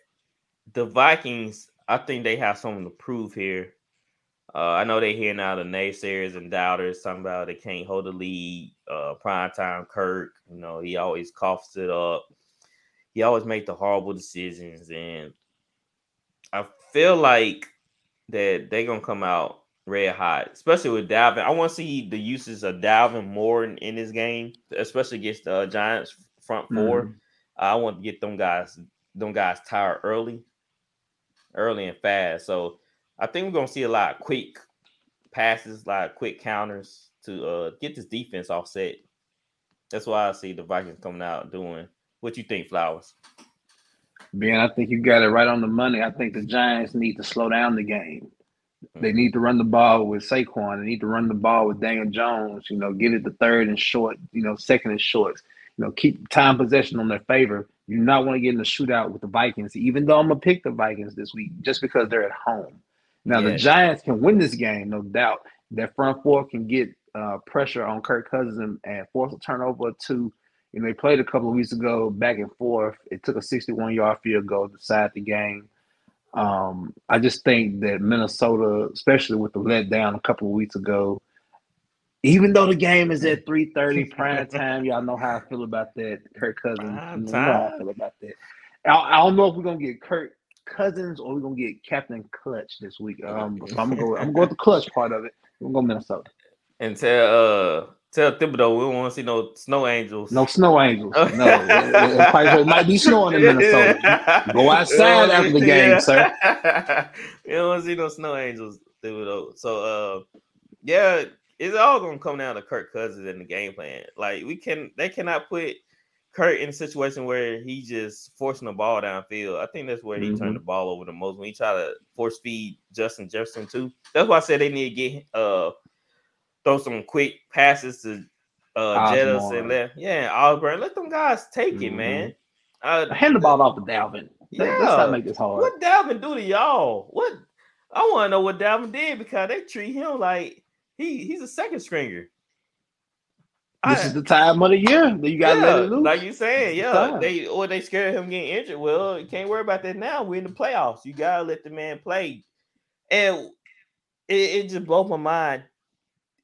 the Vikings, I think they have something to prove here. Uh, I know they're hear now the naysayers and doubters talking about they can't hold the lead. Uh, prime time Kirk, you know, he always coughs it up. He always make the horrible decisions, and I feel like that they're gonna come out red hot, especially with Dalvin. I want to see the uses of Dalvin more in, in this game, especially against the uh, Giants front 4 Mhm. I want to get them guys, them guys tired early, early and fast. So I think we're gonna see a lot of quick passes, a lot of quick counters to uh, get this defense offset. That's why I see the Vikings coming out doing. What you think, Flowers? Ben, I think you got it right on the money. I think the Giants need to slow down the game. They need to run the ball with Saquon. They need to run the ball with Daniel Jones. You know, get it to third and short. You know, second and shorts. You know, keep time possession on their favor. You do not want to get in a shootout with the Vikings, even though I'm gonna pick the Vikings this week just because they're at home. Now the Giants can win this game, no doubt, that front four can get uh, pressure on Kirk Cousins and, and force a turnover to you know, they played a couple of weeks ago back and forth. It took a 61 yard field goal to decide the game. Um, I just think that Minnesota, especially with the letdown a couple of weeks ago, even though the game is at 3:30 [laughs] prime time, y'all know how I feel about that. Kirk Cousins, you know how I feel about that. I, I don't know if we're gonna get Kirk Cousins or we're gonna get Captain Clutch this week. Um, so I'm gonna go. I'm gonna go with the clutch [laughs] part of it. We're gonna go Minnesota. And tell uh Tell Thibodeaux we don't want to see no snow angels. No snow angels. No, [laughs] it, it, might be snowing in Minnesota. Go outside after the game, yeah. sir. we don't want to see no snow angels, Thibodeaux. So, uh, yeah, it's all gonna come down to Kirk Cousins and the game plan. Like we can, they cannot put Kirk in a situation where he just forcing the ball downfield. I think that's where he mm-hmm. turned the ball over the most when he tried to force feed Justin Jefferson too. That's why I said they need to get uh throw some quick passes to uh Jettas and let yeah, Osborn. Let them guys take mm-hmm. it, man. Uh, Hand the ball off to Dalvin. Yeah, let's not make this hard. What Dalvin do to y'all? What I want to know what Dalvin did because they treat him like he he's a second stringer. This I, is the time of the year that you gotta yeah, let it loose. Like you saying, yeah. They or they scared him getting injured. Well, you can't worry about that now. We're in the playoffs. You gotta let the man play. And it, it just blew my mind.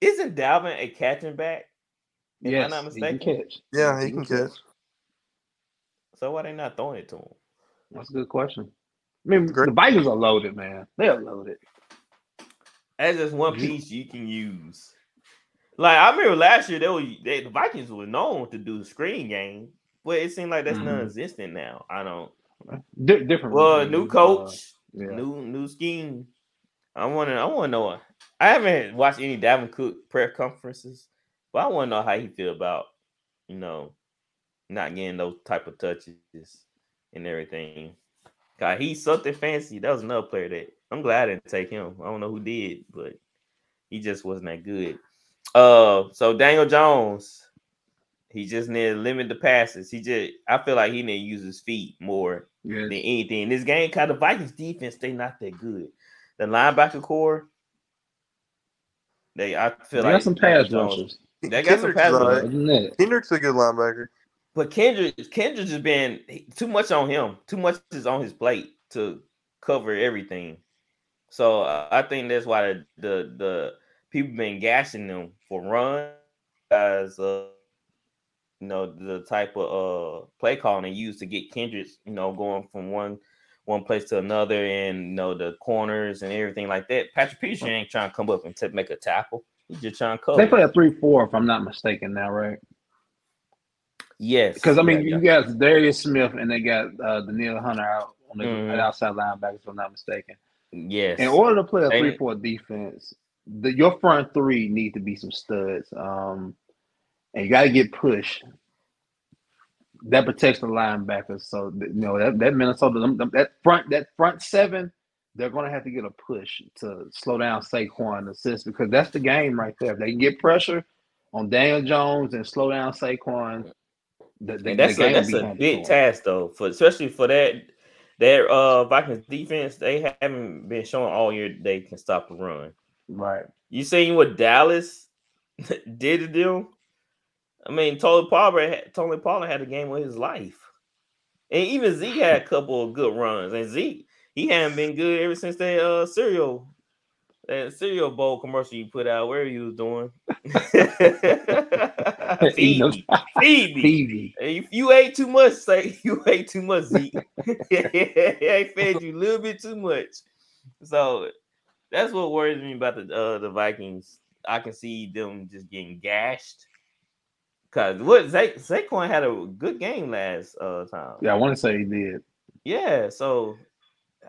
Isn't Dalvin a catching back? Am yes, I not mistaken? He can catch. Yeah, he, he can, catch. catch. So why they not throwing it to him? That's a good question. I mean, Great. the Vikings are loaded, man. They are loaded. That's just one piece you can use. Like I remember last year, they were they, the Vikings were known to do the screen game, but it seemed like that's mm-hmm. non-existent now. I don't. D- different. Well, new coach, uh, yeah. new new scheme. I want to. I want to know. I haven't watched any Dalvin Cook prayer conferences, but I want to know how he feel about, you know, not getting those type of touches and everything. God, he's something fancy. That was another player that I'm glad I didn't take him. I don't know who did, but he just wasn't that good. Uh, so Daniel Jones, he just need to limit the passes. He just, I feel like he need to use his feet more yes. than anything. This game, kind of Vikings defense, they not that good. The linebacker core, they I feel they like got some pass rushers. They got some pass rushers. Kendrick's a good linebacker. But Kendrick, Kendrick has been too much on him. Too much is on his plate to cover everything. So uh, I think that's why the the, the people been gashing them for run as uh, you know the type of uh play calling they use to get Kendrick, you know, going from one one place to another and you know the corners and everything like that. Patrick Peterson ain't trying to come up and t- make a tackle. He's just trying to cover. They play a three four, if I'm not mistaken, now, right? Yes, because I mean yeah, you yeah. got Darius Smith and they got uh, Danielle Hunter out on the mm-hmm. outside linebacker, if I'm not mistaken. Yes. In order to play a three four defense, the, your front three need to be some studs. Um, and you got to get pushed that protects the linebackers. So you know that, that Minnesota that front that front seven, they're going to have to get a push to slow down Saquon assist because that's the game right there. If they can get pressure on Daniel Jones and slow down Saquon, the, the, that's the a, that's a big task though, for especially for that that uh Vikings defense. They haven't been showing all year they can stop a run. Right. You seen what Dallas [laughs] did to them? I mean, Tony Pollard, Tony Pollard had a game of his life, and even Zeke had a couple of good runs. And Zeke, he hadn't been good ever since that uh cereal, that cereal bowl commercial you put out. Where he was doing, [laughs] Phoebe, Phoebe, Phoebe. If you ate too much, say [laughs] you ate too much, Zeke. [laughs] I fed you a little bit too much. So that's what worries me about the uh, the Vikings. I can see them just getting gashed Cause what Sa- Saquon had a good game last uh time. Yeah, I want to say he did. Yeah, so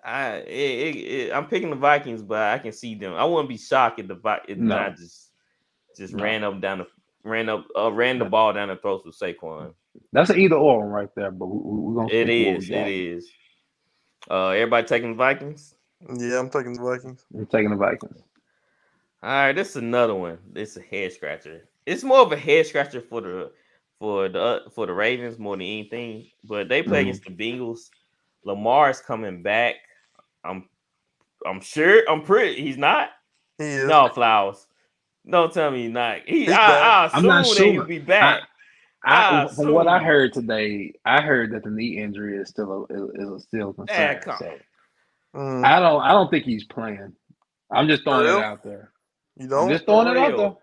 I it, it, it, I'm picking the Vikings, but I can see them. I wouldn't be shocked if the Vikings no. not just just no. ran up down the ran up uh, ran the ball down the throats with Saquon. That's an either or right there, but we, are gonna. It is. It is. Uh, everybody taking the Vikings. Yeah, I'm taking the Vikings. I'm taking the Vikings. All right, this is another one. This is a head scratcher it's more of a head scratcher for the for the for the Ravens more than anything. But they play mm-hmm. against the Bengals. Lamar's coming back. I'm I'm sure I'm pretty he's not. He is. No, Flowers. Don't tell me he's not. He, He's I, back. I I'm assume not that sure. he'll be back. I, I from what I heard today, I heard that the knee injury is still a, is, is a still concern. Yeah, come so Mm, I don't I don't think he's playing. I'm just throwing it out there. you I'm don't? just throwing it out real. there.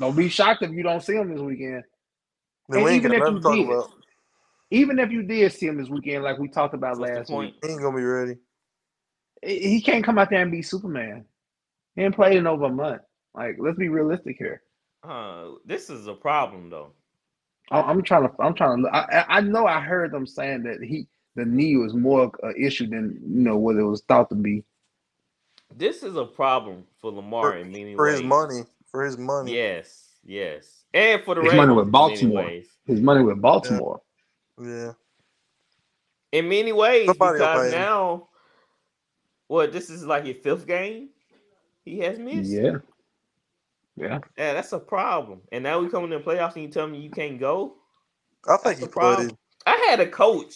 Don't be shocked if you don't see him this weekend. then we ain't even got if nothing you to talk did, about. Even if you did see him this weekend, like we talked about What's last week, He ain't gonna be ready. he he can't come out there and be Superman. He ain't played in over a month. Like, let's be realistic here. Uh, this is a problem though. I- I'm trying to. I'm trying to. I, I- I know. I heard them saying that he the knee was more of an issue than you know what it was thought to be. This is a problem for Lamar For- in many For ways. his money. For his money. Yes, yes, and for the His Ravens money with Baltimore. His money with Baltimore. Yeah. In many ways, Somebody because now, what this is like his fifth game he has missed. Yeah. Yeah. Yeah, that's a problem. And now we coming in the playoffs and you tell me you can't go. I think That's he the problem. played. I had a coach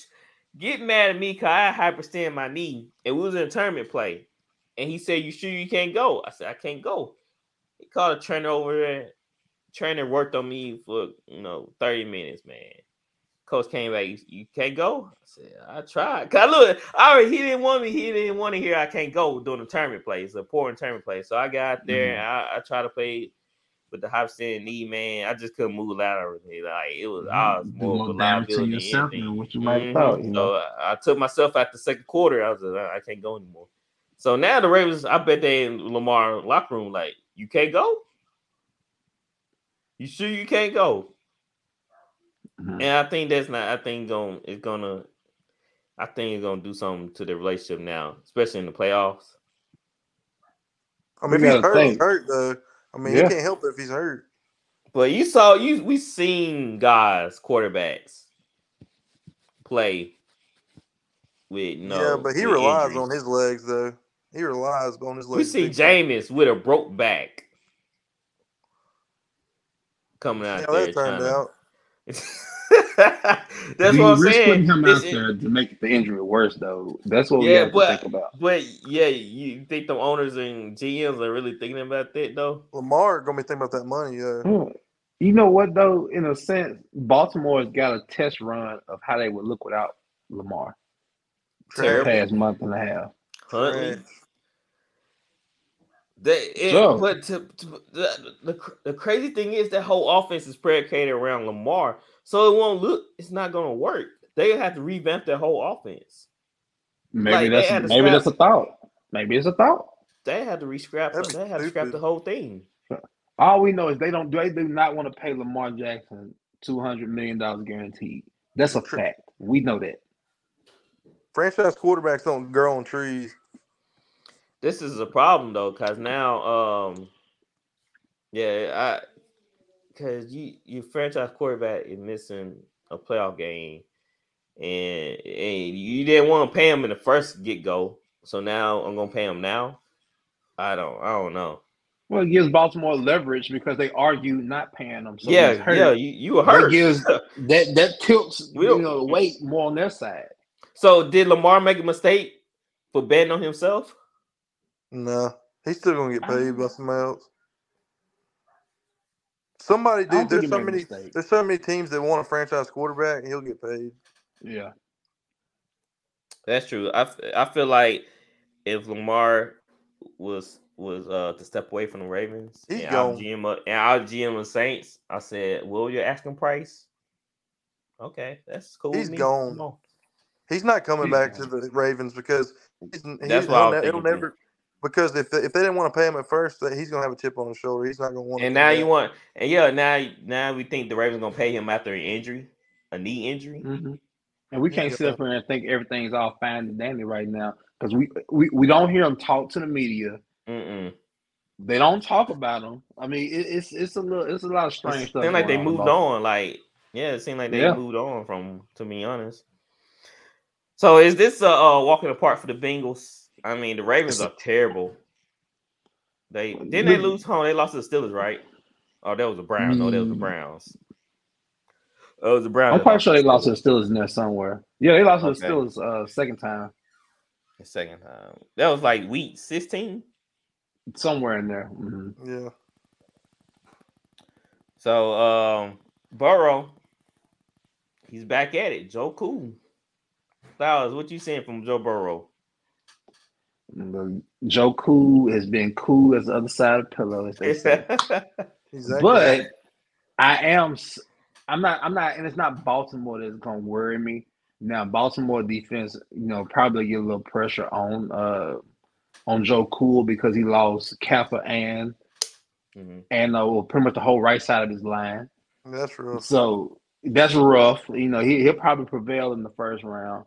get mad at me because I hyperextended my knee and we was in a tournament play. And he said, You sure you can't go? I said, I can't go. He called a trainer over there. Trainer worked on me for you know 30 minutes, man. Coach came back, you, you can't go? I said, I tried. [laughs] Cause I look, I already, he didn't want me, he didn't want to hear I can't go during the tournament play. It's a poor tournament play. So I got there and I, I tried to play with the hyperextended knee, man. I just couldn't move laterally. Like it was I was more more of a damage to liability than yourself than what you might Mhm. thought. You know? So I, I took myself out the second quarter. I was like, I can't go anymore. So now the Ravens, I bet they in Lamar locker room, like, you can't go? You sure you can't go? Mhm. And I think that's not, I think going it's gonna I think it's gonna do something to the relationship now, especially in the playoffs. I mean, You if he's hurt, he's hurt though. I mean, Yeah. he can't help it if he's hurt. But you saw you we seen guys, quarterbacks play with no yeah, but he relies injuries. on his legs though. He relies on his legs. We see big time. Jameis with a broke back coming out Yeah, there. that turned trying out. [laughs] to- [laughs] That's You what I'm risk saying. putting him out is- there to make the injury worse, though. That's what we Yeah, have but to think about. but yeah, you think the owners and GMs are really thinking about that though? Lamar gonna be thinking about that money. Yeah, Hmm. You know what, though? In a sense, Baltimore's got a test run of how they would look without Lamar the Terrible. past month and a half. Huntley. Trash. They, it, So- but to, to, the, the the crazy thing is that whole offense is predicated around Lamar, so it won't look. It's not going to work. They have to revamp their whole offense. Maybe Like, that's maybe scrap- that's a thought. Maybe it's a thought. They had to re-scrap. That'd They had to scrap the whole thing. All we know is they don't. They do not want to pay Lamar Jackson two hundred million dollars guaranteed. That's a fact. We know that. franchise quarterbacks don't grow on trees. This is a problem though, because now, um, yeah, I, because you you franchise quarterback is missing a playoff game, and, and you didn't want to pay him in the first get go, so now I'm gonna pay him now. I don't, I don't know. Well, it gives Baltimore leverage because they argue not paying them. So yeah, hurt. yeah, you, you were That hurt. gives [laughs] that that tilts We you know the weight more on their side. so did Lamar make a mistake for betting on himself? No, he's still gonna get paid by somebody else. Somebody, I don't dude. think There's he so made a many. mistake. There's so many teams that want a franchise quarterback, and he'll get paid. Yeah. That's true. I, f- I feel like if Lamar was was uh to step away from the Ravens He's and our gone. GM uh, and our GM the Saints, I said, "What was your asking price?" Okay, that's cool. with He's me. gone. Come on. He's not coming He's back to the Ravens because he's, he, That's what he'll, I was ne- he'll thinking too. never. Because if they, if they didn't want to pay him at first, he's gonna have a chip on his shoulder. He's not gonna want. And now you want, and yeah, now now we think the Ravens gonna pay him after an injury, a knee injury. hmm And we can't sit Yeah. up here and think everything's all fine and dandy right now because we, we we don't hear him talk to the media. Mm-mm. They don't talk about him. I mean, it, it's it's a little it's a lot of strange It stuff. seemed like they moved Baltimore. on. Like, yeah, it seemed like they Yeah. moved on from. To be honest. So is this a uh, walking apart for the Bengals? I mean, the Ravens are terrible. They didn't they lose home. They lost to the Steelers, right? Oh, that was the Browns. No, that was the Mm. Browns. Oh, it was the Browns. I'm that quite sure they lost to Steelers the Steelers in there somewhere. Yeah, they lost to the Steelers uh, second time. the second time. That was like week 16. somewhere in there. Mhm. Yeah. So um Burrow, he's back at it. Joe Cool. Flowers, what you saying from Joe Burrow? Joe Cool has been cool as the other side of the pillow, as they say. [laughs] Exactly. But I am. I'm not. I'm not. And it's not Baltimore that's gonna worry me. Now, Baltimore defense, you know, probably get a little pressure on uh on Joe Cool because he lost Cappa and Mhm. and uh, well, pretty much the whole right side of his line. That's rough. So that's rough. You know, he he'll probably prevail in the first round.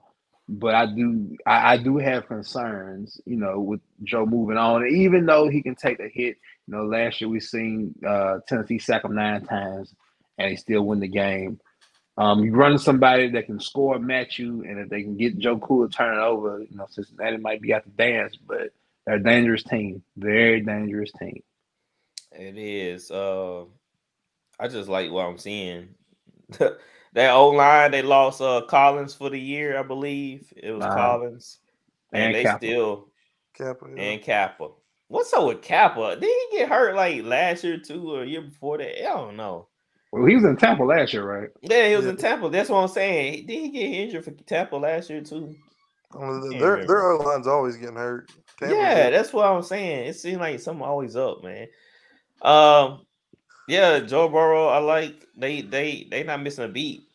But I do I, I do have concerns, you know, with Joe moving on. Even though he can take a hit, you know, last year we seen uh Tennessee sack him nine times and he still win the game. Um, you run somebody that can score, match you, and if they can get Joe Cool to turn it over, you know, Cincinnati might be out to dance, but they're a dangerous team, very dangerous team. It is. Uh, I just like what I'm seeing. [laughs] that old line they lost uh Collins for the year, I believe. It was. Collins. And, And they Cappa. still Cappa. Yeah. and Cappa. What's up with Cappa? Did he get hurt like last year too or a year before that? I don't know. Well, he was in Tampa last year, right? Yeah, he was in Tampa. That's what I'm saying. Did he get injured for Tampa last year too? Only Can't their their O line's always getting hurt. Tampa's yeah, get- that's what I'm saying. It seems like something always up, man. Um, yeah, Joe Burrow. I like they they they not missing a beat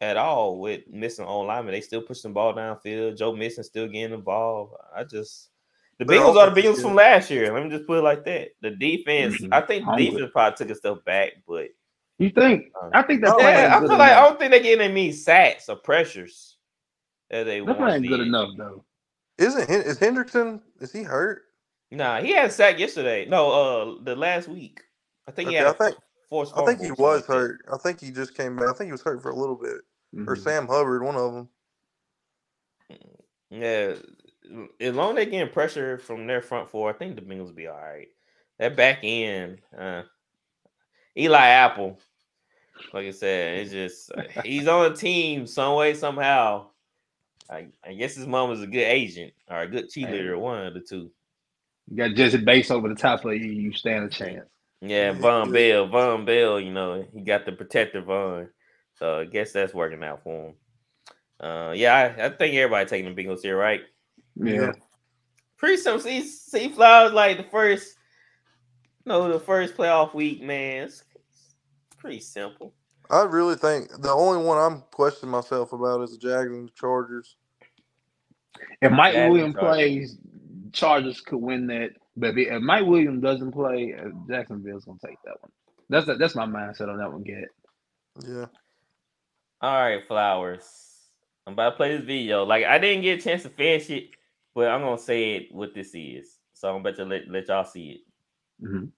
at all with missing on linemen. They still pushing the ball downfield. Joe Mixon still getting involved. I just the Their Bengals are the offense Bengals from last year. Let me just put it like that. The defense, Mhm. I think the defense probably took a step back, but You think? Uh, I think that Oh, yeah, ain't I feel like I don't think they're getting any sacks or pressures that they That want. ain't good enough though. Isn't Hen- is Hendrickson? Is he hurt? Nah, he had a sack yesterday. No, uh, the last week. I think he Okay, had I think forced. I think he was something hurt. I think he just came back. I think he was hurt for a little bit. Or Mhm. Sam Hubbard, one of them. Yeah, as long as they getting pressure from their front four, I think the Bengals will be all right. That back end, uh, Eli Apple, like I said, it's just uh, he's on a team some way somehow. I, I guess his mom was a good agent or a good cheerleader, one of the two. You got Jessie Bates over the top of you, you stand a chance. Yeah, Yeah, Vonn. Bell, Vonn Bell, you know, he got the protector Vonn. So I guess that's working out for him. Uh yeah, I, I think everybody taking the Bengals here, right? Yeah. Pretty simple. See, see flowers like the first, no, the first playoff week, man. It's, it's pretty simple. I really think the only one I'm questioning myself about is the Jags and the Chargers. If Mike Williams plays, Chargers could win that. But if Mike Williams doesn't play, uh, Jacksonville's gonna take that one. That's that's my mindset on that one. Get Yeah. All right, flowers. I'm about to play this video. Like I didn't get a chance to finish it, but I'm gonna say it what this is. So I'm about to let, let y'all see it. Mhm.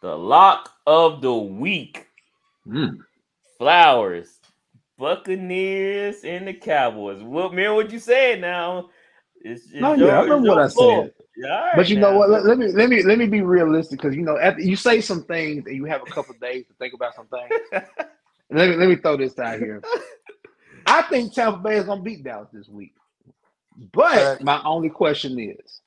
The lock of the week. Mm. Flowers, Buccaneers, and the Cowboys. What man? What you said now? It's, it's No, your- yeah, I remember your what I said. Yeah, But you know what? Let, let me let me let me be realistic because you know after you say some things and you have a couple days to think about some things. [laughs] let me let me throw this out here. [laughs] I think Tampa Bay is gonna beat Dallas this week. But Fact. my only question is,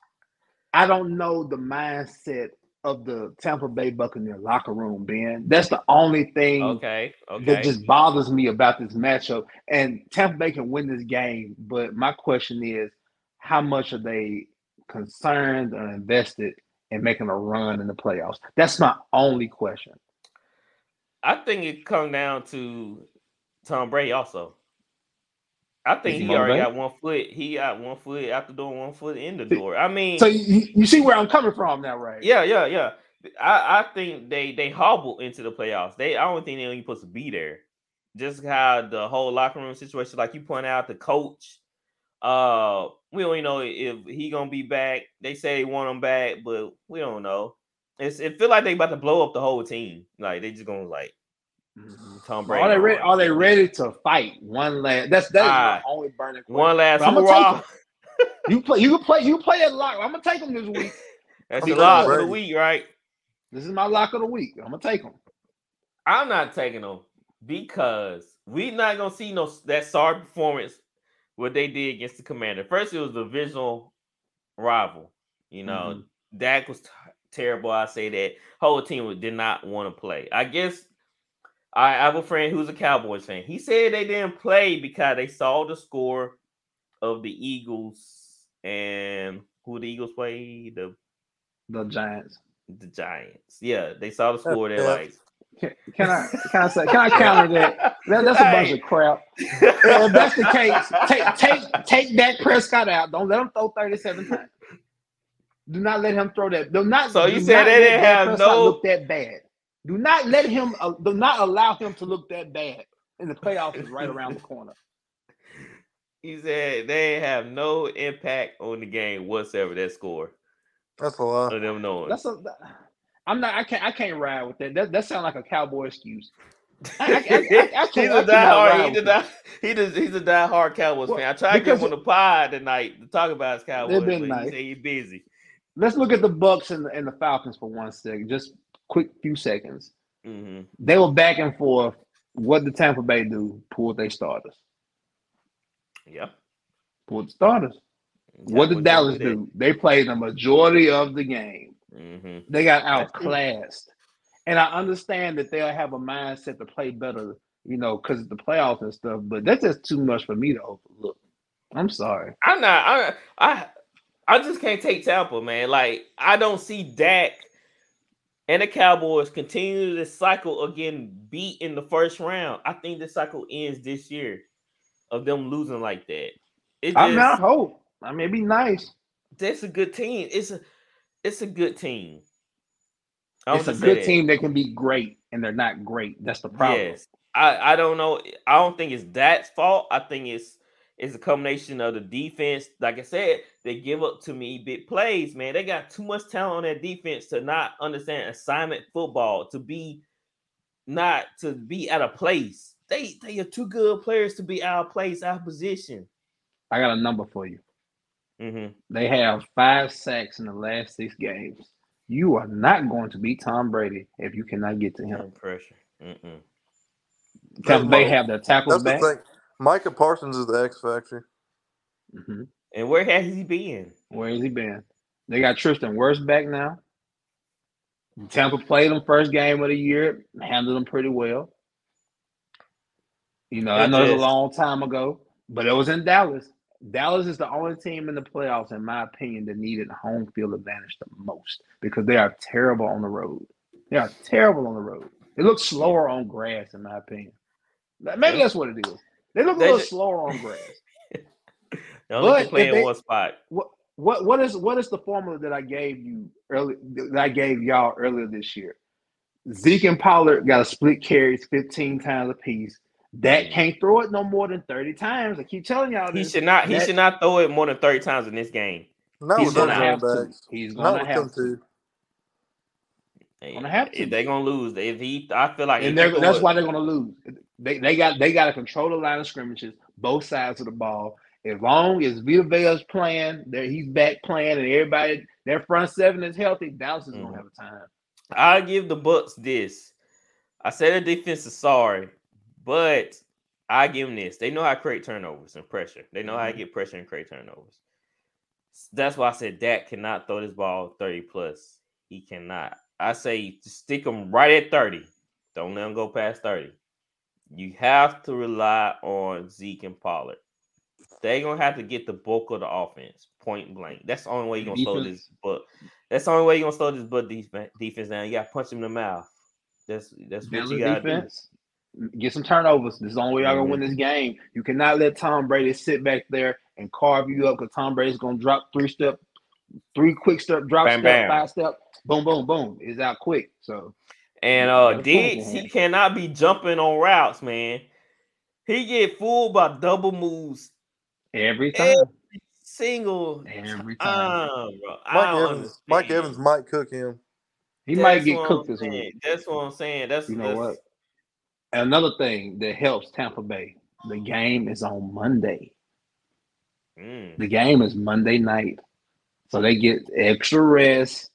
I don't know the mindset of the Tampa Bay Buccaneer locker room, Ben. That's the only thing okay, okay. that just bothers me about this matchup. And Tampa Bay can win this game, but my question is, how much are they concerned or invested in making a run in the playoffs? That's my only question. I think it comes down to Tom Brady also. I think he already got one foot. He got one foot out the door, one foot in the door. I mean, So you, you see where I'm coming from now, right? yeah, yeah, yeah. I, I think they they hobble into the playoffs. They I don't think they're even supposed to be there. Just how the whole locker room situation, like you point out, the coach. Uh, we don't even know if he gonna be back. They say they want him back, but we don't know. It's it feel like they about to blow up the whole team. Like they just gonna like. Tom Brady. Are they ready? Are they ready to fight one last? That's that's Ah, my only burning question. One last But I'ma hurrah. take You play. You can play. You play it lock. I'm gonna take them this week. [laughs] That's I'm your lock of the week, right? This is my lock of the week. I'm gonna take them. I'm not taking them because we not gonna see no that sorry performance what they did against the Commander. First, it was the visual rival. You know, mm-hmm. Dak was t- terrible. I say that whole team did not want to play. I guess I have a friend who's a Cowboys fan. He said they didn't play because they saw the score of the Eagles and who the Eagles play the the Giants. The Giants. Yeah, they saw the score. They're like, can, can, I can I say can I counter that? that that's a bunch of crap. if that's the case, take take take Dak Prescott out. Don't let him throw thirty seven times. Do not let him throw that. Do not. So you said they didn't have no look that bad. Do not let him. Uh, do not allow him to look that bad. And the playoffs is right around the [laughs] corner. He said they have no impact on the game whatsoever. That score. That's a lot. Of them knowing. That's a. I'm not. I can't. I can't ride with that. That that sounds like a cowboy excuse. I, I, I, I [laughs] he's a diehard. He's a die, he does, he's a diehard Cowboys well, fan. I tried to get him on the pod tonight to talk about his Cowboys. They've been nice. He he's busy. Let's look at the Bucs and the, and the Falcons for one second. Just quick few seconds. Mm-hmm. They were back and forth. What did Tampa Bay do? Pulled their starters. Yep. Pulled the starters. what did Dallas do? They played the majority of the game. Mm-hmm. They got outclassed. And I understand that they'll have a mindset to play better, you know, because of the playoffs and stuff. But that's just too much for me to overlook. I'm sorry. I'm not. I I I just can't take Tampa, man. Like I don't see Dak and the Cowboys continue this cycle again, beat in the first round. I think the cycle ends this year of them losing like that. It I not hope. I mean, it'd be nice. That's a good team. It's a it's a good team. It's a good that. team that can be great, and they're not great. That's the problem. Yes. I, I don't know. I don't think it's that fault. I think it's it's a combination of the defense. Like I said, they give up to me big plays, man. They got too much talent on that defense to not understand assignment football, to be not to be out of place. They they are too good players to be out of place, out of position. I got a number for you. Mm-hmm. They have five sacks in the last six games. You are not going to beat Tom Brady if you cannot get to him. Pressure. Mm-mm. Because they have their tackles back. The Micah Parsons is the X factor. Mm-hmm. And where has he been? Where has he been? They got Tristan Wirfs back now. Tampa played them first game of the year, handled them pretty well. You know, it I know is. it a long time ago, but it was in Dallas. Dallas is the only team in the playoffs, in my opinion, that needed home field advantage the most because they are terrible on the road. They are terrible on the road. They look slower on grass, in my opinion. Maybe that's what it is. They look a little slower on grass. [laughs] they only play in one spot. What, what what is what is the formula that I gave you early that I gave y'all earlier this year? Zeke and Pollard got a split carries 15 times a piece. That mm. can't throw it no more than 30 times. I keep telling y'all this. He should not he should not throw it more than 30 times in this game. No, he's gonna have to. He's gonna have to. Gonna have to. They're gonna lose, if he, I feel like, and that's why they're gonna lose. They, they got they got to control the line of scrimmages, both sides of the ball. As long as Vita Vea's playing, there he's back playing, and everybody their front seven is healthy, Dallas is mm-hmm. gonna have a time. I give the Bucs this. I said the defense is sorry, but I give them this. They know how to create turnovers and pressure. They know mm-hmm. how to mm-hmm. get pressure and create turnovers. That's why I said Dak cannot throw this ball 30 plus. He cannot. I say stick them right at 30. Don't let them go past 30. You have to rely on Zeke and Pollard. They're gonna have to get the bulk of the offense, point blank. That's the only way you're gonna slow this but that's the only way you're gonna slow this butt defense down. You gotta punch him in the mouth. That's that's what you gotta defense. do. Get some turnovers. This is the only way y'all gonna win mm-hmm. this game. You cannot let Tom Brady sit back there and carve you up because Tom Brady's gonna drop three step, three quick step, drop bam, step, bam. five step, boom, boom, boom. Is out quick. So and uh Diggs, he cannot be jumping on routes, man. He get fooled by double moves every time. Every single every time. Mike Evans, Mike Evans might cook him. He That's might get cooked this week. That's what I'm saying. That's you know that's, what. Another thing that helps Tampa Bay, the game is on Monday. Mm. The game is Monday night. So they get extra rest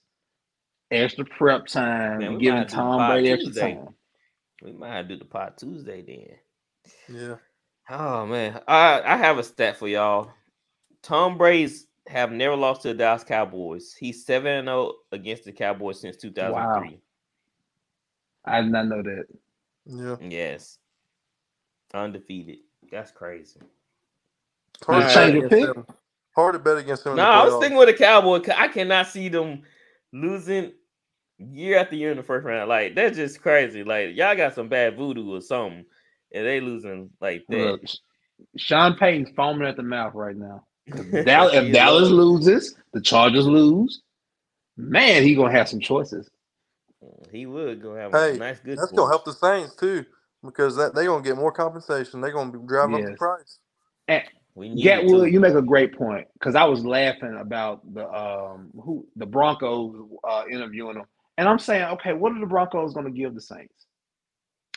extra prep time, Man, giving Tom Brady extra time. We might have to do the pot Tuesday then. Yeah. Oh man, I I have a stat for y'all. Tom Brady's have never lost to the Dallas Cowboys. He's seven zero oh against the Cowboys since two thousand three. I did not know that. Yeah. Yes, undefeated. That's crazy. It's hard, Just to bet change your against pick? Him. hard to bet against him. in No, the I was thinking with the Cowboys. 'cause I cannot see them losing year after year in the first round. Like that's just crazy. Like y'all got some bad voodoo or something, and they losing like that. Look, Sean Payton's foaming at the mouth right now. If, [laughs] Dallas, if Dallas loses, the Chargers lose. Man, he gonna have some choices. he would go have Hey, a nice good. That's gonna help the Saints too, because that they're gonna get more compensation. They're gonna be driving up the Yes. price. We need it Gatwood, to. you make a great point because I was laughing about the um who the Broncos uh, interviewing them, and I'm saying, okay, what are the Broncos going to give the Saints?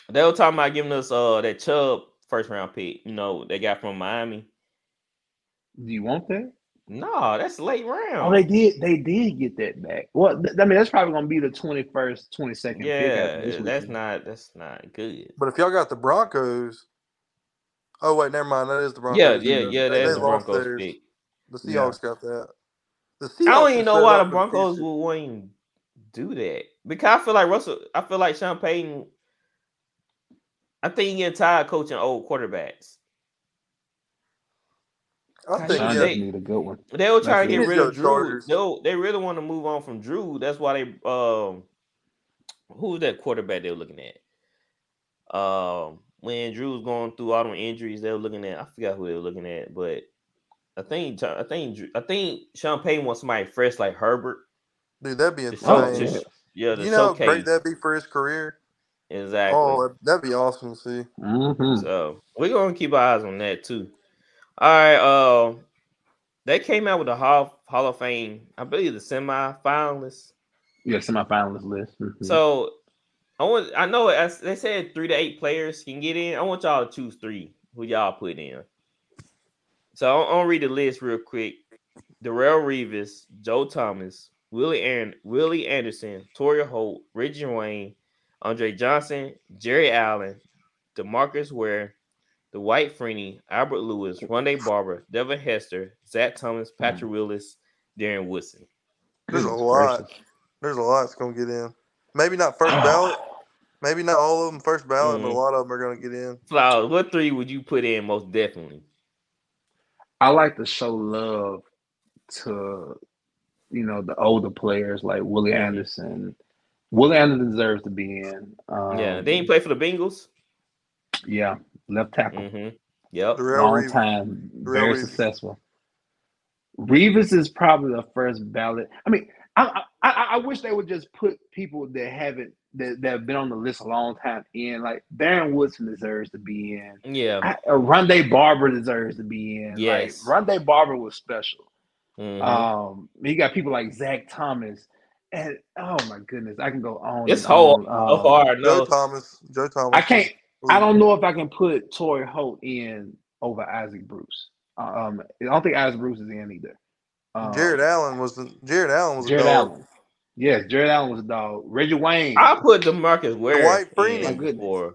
They were talking about giving us uh that Chubb first round pick. You know they got from Miami. Do you want that? No, that's late round. Oh, they did. They did get that back. Well, th- I mean, that's probably going to be the 21st, 22nd yeah, after that's not that's not good. But if y'all got the Broncos, oh wait, never mind. That is the Broncos. Yeah, yeah, yeah. They- That's they the lost Broncos theirs. pick. The Seahawks got that. The Seahawks I don't even know why the Broncos would want to do that because I feel like Russell. I feel like Sean Payton. I think he getting tired coaching old quarterbacks. I think Sean yeah. they- need a good one. They were trying to get rid of Drew. go Chargers. They, they really want to move on from Drew. That's why they um who was that quarterback they were looking at? Um when Drew was going through all them injuries, they were looking at I forgot who they were looking at, but I think I think I think Sean Payton wants somebody fresh like Herbert. Dude, that'd be to insane. show- to yeah. sh- yeah, to you know how great that'd be for his career. Exactly. Oh, that'd be awesome to see. hmm So we're gonna keep our eyes on that too. All right, uh they came out with the Hall, Hall of Fame, I believe the semi-finalists. Yeah, semifinalist list. Mhm. So I want I know as they said three to eight players can get in. I want y'all to choose three who y'all put in. So I'm, I'm gonna read the list real quick. Darrelle Revis, Joe Thomas, Willie Aaron, Willie Anderson, Torry Holt, Reggie Wayne, Andre Johnson, Jared Allen, Demarcus Ware, Dwight Freeney, Albert Lewis, Rondé Barber, Devin Hester, Zach Thomas, Patrick mm. Willis, Darren Woodson. There's a lot. There's a lot that's gonna get in. Maybe not first ballot. Maybe not all of them first ballot, but a Mhm. lot of them are gonna get in. Flowers, what three would you put in most definitely? I like to show love to you know the older players like Willie Mhm. Anderson. Willie Anderson deserves to be in. Um, yeah, they ain't play for the Bengals. Yeah, left tackle, Mm-hmm. Yep. Darrelle long Revis. time, Darrelle very Revis. successful. Revis is probably the first ballot. I mean, I, I I I wish they would just put people that haven't that, that have been on the list a long time in. Like Darren Woodson deserves to be in. Yeah. I, uh, Rondé Barber deserves to be in. Yes. Like Rondé Barber was special. Mhm. Um, you got people like Zach Thomas, and oh my goodness, I can go on. it's and hard. so Um, hard. Joe No. Thomas. Joe Thomas. I can't. was- I don't know if I can put Torry Holt in over Isaac Bruce. Um, I don't think Isaac Bruce is in either. Um, Jared Allen was the Jared Allen was Jared a dog. Allen. Yes, Jared Allen was a dog. Reggie Wayne. I'll put Demarcus Ware Dwight Freeney. in My goodness. for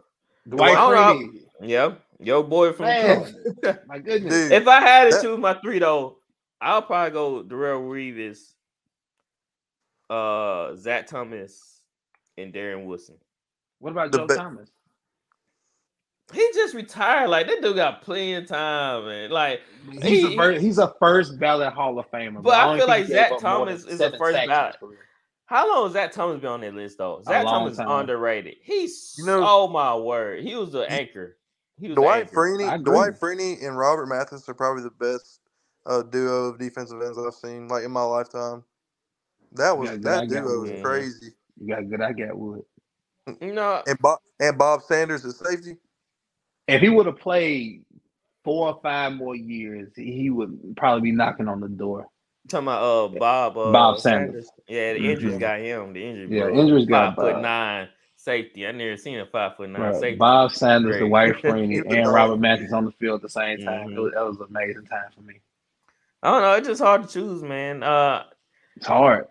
Dwight I. Freeney. yeah, your boy from Man, [laughs] my goodness. Dude. If I had to That- choose my three though, I'll probably go Darrelle Revis, uh, Zach Thomas, and Darren Wilson. What about Joe be- Thomas? He just retired. Like that dude got plenty of time, and like He's He- a first, he's a first ballot Hall of Famer. But I don't feel like Zach gave up more Thomas is a seven first sacks in ballot. how long has Zach Thomas been on that list though? Zach long Thomas is underrated. He's You know- oh my word, he was the anchor. He was the Dwight anchor. Freeney, agree. Dwight Freeney, and Robert Mathis are probably the best uh, duo of defensive ends I've seen like in my lifetime. That was that idea. duo was crazy. You got good. I got Wood. You know, And Bob and Bob Sanders at safety. If he would have played four or five more years, he would probably be knocking on the door. talking about uh Bob uh, Bob Sanders. Yeah, the injuries Mhm. got him. The injury. Yeah, bro. injuries got five foot Bob. nine safety. I never seen a five foot nine Right. safety. Bob Sanders, Great. Dwight [laughs] Freeney, He and. Robert Matthews on the field at the same time. Mhm. It was- that was an amazing time for me. I don't know. It's just hard to choose, man. Uh, It's hard.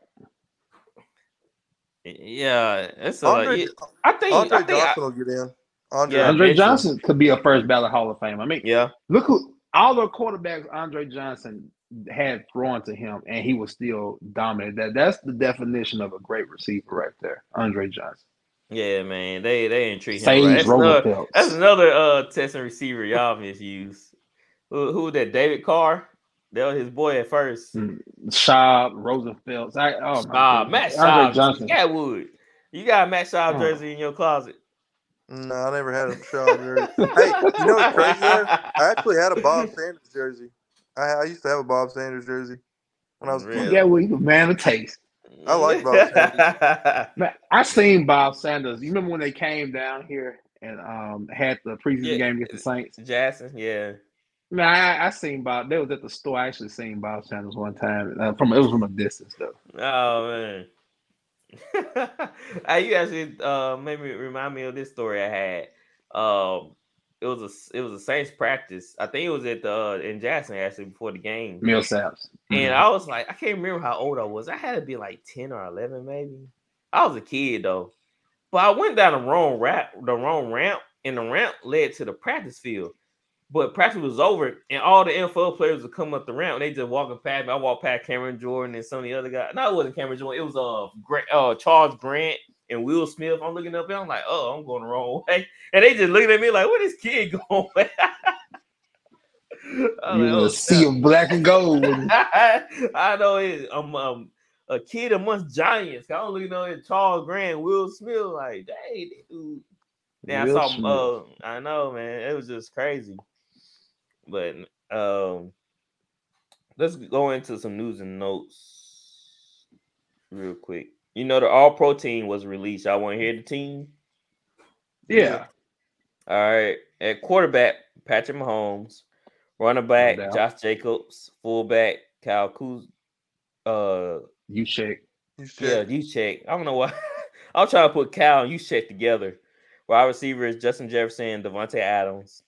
yeah, it's a. Andre, yeah, I think. Andre I think. I, will get in. Andre. Yeah, Andre. Johnson could be a first ballot Hall of Fame. I mean, Yeah, look who all the quarterbacks Andre Johnson had thrown to him, and he was still dominant. That that's the definition of a great receiver right there, Andre Johnson. yeah, man. They they didn't treat him Sage right. That's another, that's another uh testing receiver y'all misuse. Who who that? David Carr. That was his boy at first. Mm, Schaub, Rosenfels. I, oh my Schaub, goodness. Matt Andre Schaub, Johnson. Catwood. You got Matt Schaub Oh. jersey in your closet. No, I never had a [laughs] Shaw jersey. hey, you know what's crazy? Though? I actually had a Bob [laughs] Sanders jersey. I, I used to have a Bob Sanders jersey when I was a Really? kid. Yeah, well, he's a man of taste. I like Bob [laughs] Man, I seen Bob Sanders. You remember when they came down here and um had the preseason Yeah. game against the Saints? Jackson, yeah. Man, I, I seen Bob. They was at the store. I actually seen Bob Sanders one time. Uh, from it was from a distance though. Oh man. [laughs] you actually uh made me remind me of this story I had. Um it was a it was a Saints practice. I think it was at the uh, in Jackson actually before the game. Millsaps. And I was like, I can't remember how old I was. I had to be like 10 or 11, maybe. I was a kid though. But I went down the wrong ramp, the wrong ramp, and the ramp led to the practice field. But practice was over, and all the NFL players would come up the ramp, and they just walking past me. I walked past Cameron Jordan and some of the other guys. No, it wasn't Cameron Jordan. It was uh, Grant, uh Charles Grant and Will Smith. I'm looking up, and I'm like, oh, I'm going the wrong way. [laughs] And they just looking at me like, what is kid [laughs] going? [laughs] You like, "Oh, sea of black and gold. I know it. I'm um, a kid amongst giants. I don't only know it. Charles Grant, Will Smith. Like, dang, this dude. Then I saw. Uh, I know, man. It was just crazy. But um, let's go into some news and notes real quick. You know, the All Pro team was released. I want to hear the team. yeah. All right. At quarterback, Patrick Mahomes. Running back, doubt. Josh Jacobs. Fullback, Kyle Kuz. Uh, You check. You yeah, you check. I don't know why. [laughs] I'm trying to put Cal and you check together. Wide receiver is Justin Jefferson, Davante Adams.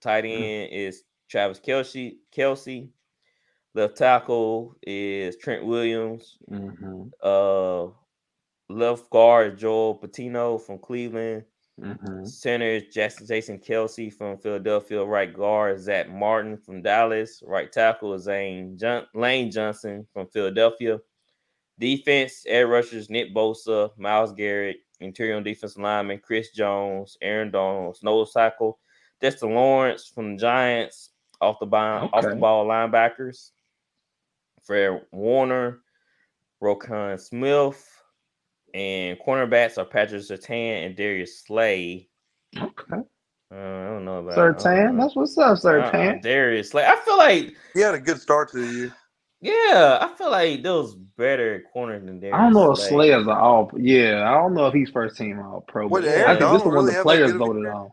Tight Hmm. end is Travis Kelce. Kelce. Left tackle is Trent Williams. Mm-hmm. Uh, left guard is Joel Bitonio from Cleveland. Mm-hmm. Center is Jackson Jason Kelce from Philadelphia. Right guard is Zach Martin from Dallas. Right tackle is Zane Lane Johnson from Philadelphia. Defense, Ed rushers Nick Bosa, Myles Garrett, interior defensive lineman Chris Jones, Aaron Donald, nose tackle, Dexter Lawrence from the Giants, off the ball, off the ball linebackers, Fred Warner, Roquan Smith, and cornerbacks are Patrick Surtain and Darius Slay. Okay. Uh, I don't know about Surtain. uh, That's what's up, uh, Surtain. Darius Slay. I feel like, He had a good start to the year. yeah, I feel like those better corners than Darius. I don't know if Slay. Slayer's an all. Yeah, I don't know if he's first team all pro. What, But Aaron I think this is the one really the players good of a voted year? on.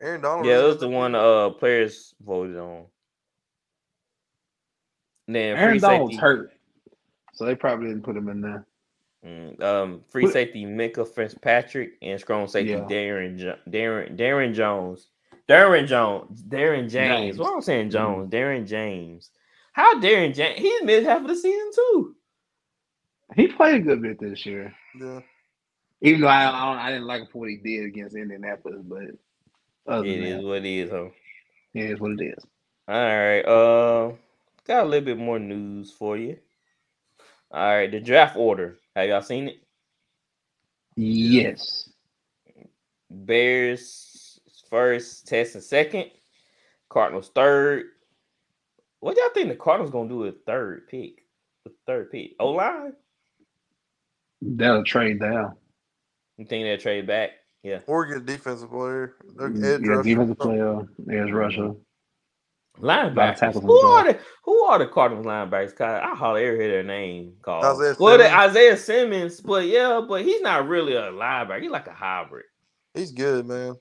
Aaron Donald. Yeah, it was the one uh players voted on. Then Aaron free Donald's safety, hurt, so they probably didn't put him in there. Mm, um, free What- safety Minkah Fitzpatrick and strong safety Yeah. Darren jo- Darren Darren Jones, Darren Jones, Darren James. James. What I'm saying, Mhm. Jones, Darren James. How Darren James? He missed half of the season too. He played a good bit this year, Yeah. even though I I, I didn't like what he did against Indianapolis. But other It is that, what it is, huh? it is what it is. All right. Uh, got a little bit more news for you. All right, the draft order. Have y'all seen it? Yes, Bears first, Texans second, Cardinals third. What y'all think the Cardinals gonna do with third pick? The third pick. O line? that'll trade down. You think they'll trade back? Yeah. Or get a defensive player. Like Mm, edge yeah, rusher. defensive player, there's Russia. Linebackers. Who are the who are the Cardinals linebackers? 'Cause I hardly ever hear their name called. Isaiah well, Simmons. Isaiah Simmons, but yeah, but he's not really a linebacker. He's like a hybrid. He's good, man.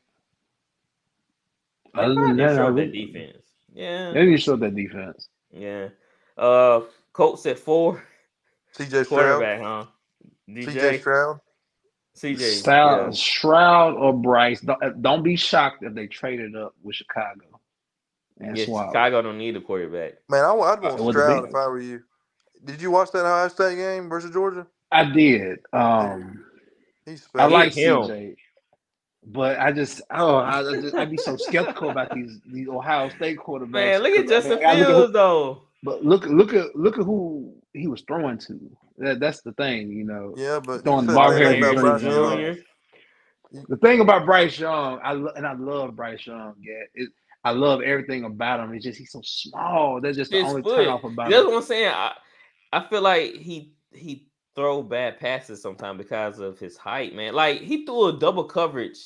They Other than probably that, I really- defense. Yeah, They need to show that defense. yeah. Uh, Colts at four, CJ Stroud. quarterback, huh? CJ DJ, Stroud. CJ, Stroud, yeah. Shroud or Bryce. Don't, uh, don't be shocked if they traded up with Chicago and Yeah, swap. Chicago don't need a quarterback. Man, I, would want with Stroud if I were you. Did you watch that Ohio State game versus Georgia? I did. Um, He's I special. like him. CJ. But I just oh I I just I'd be so skeptical about these these Ohio State quarterbacks. Man, look at 'cause, I Justin mean, I look at Fields who- though. But look look at look at who he was throwing to. That, that's the thing, you know. Yeah, but Throwing you said Marvin that Harrison about Jr. Bryce Young. The thing about Bryce Young, I lo- and I love Bryce Young. Yeah, it, I love everything about him. It's just he's so small. That's just the His only foot. turn off about That's him. what I'm saying. I, I feel like he he throw bad passes sometimes because of his height, man. Like he threw a double coverage.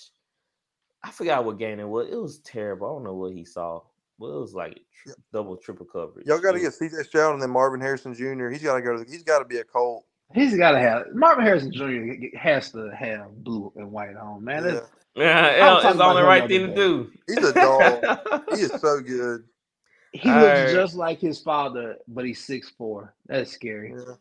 I forgot what game it was. It was terrible. I don't know what he saw. Well, it was like tri- double, triple coverage. Y'all got to get C.J. Stroud and then Marvin Harrison Jr. He's got to go to. The, he's got to be a Colt. He's got to have Marvin Harrison Jr. has to have blue and white on, man. Yeah. Yeah, it's the only right thing to do. He's a dog. [laughs] he is so good. He All looks right. just like his father, but he's six four. That's scary. Yeah.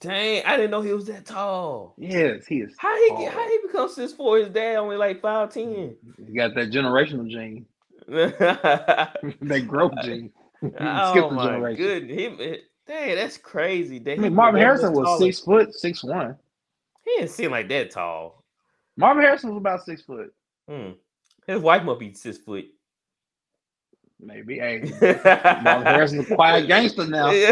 Dang, I didn't know he was that tall. Yes, he is. How he tall. get, how he become six four? His dad only like five ten. Mm-hmm. He got that generational gene, [laughs] [laughs] [laughs] oh that growth gene. Skip my generation. goodness, dang, that's crazy. That I mean, Marvin Harrison was taller. six foot, six one. He didn't seem like that tall. Marvin Harrison was about six foot, Hmm. His wife must be six foot. maybe. Hey, Marvin Harrison's a quiet gangster now. hey,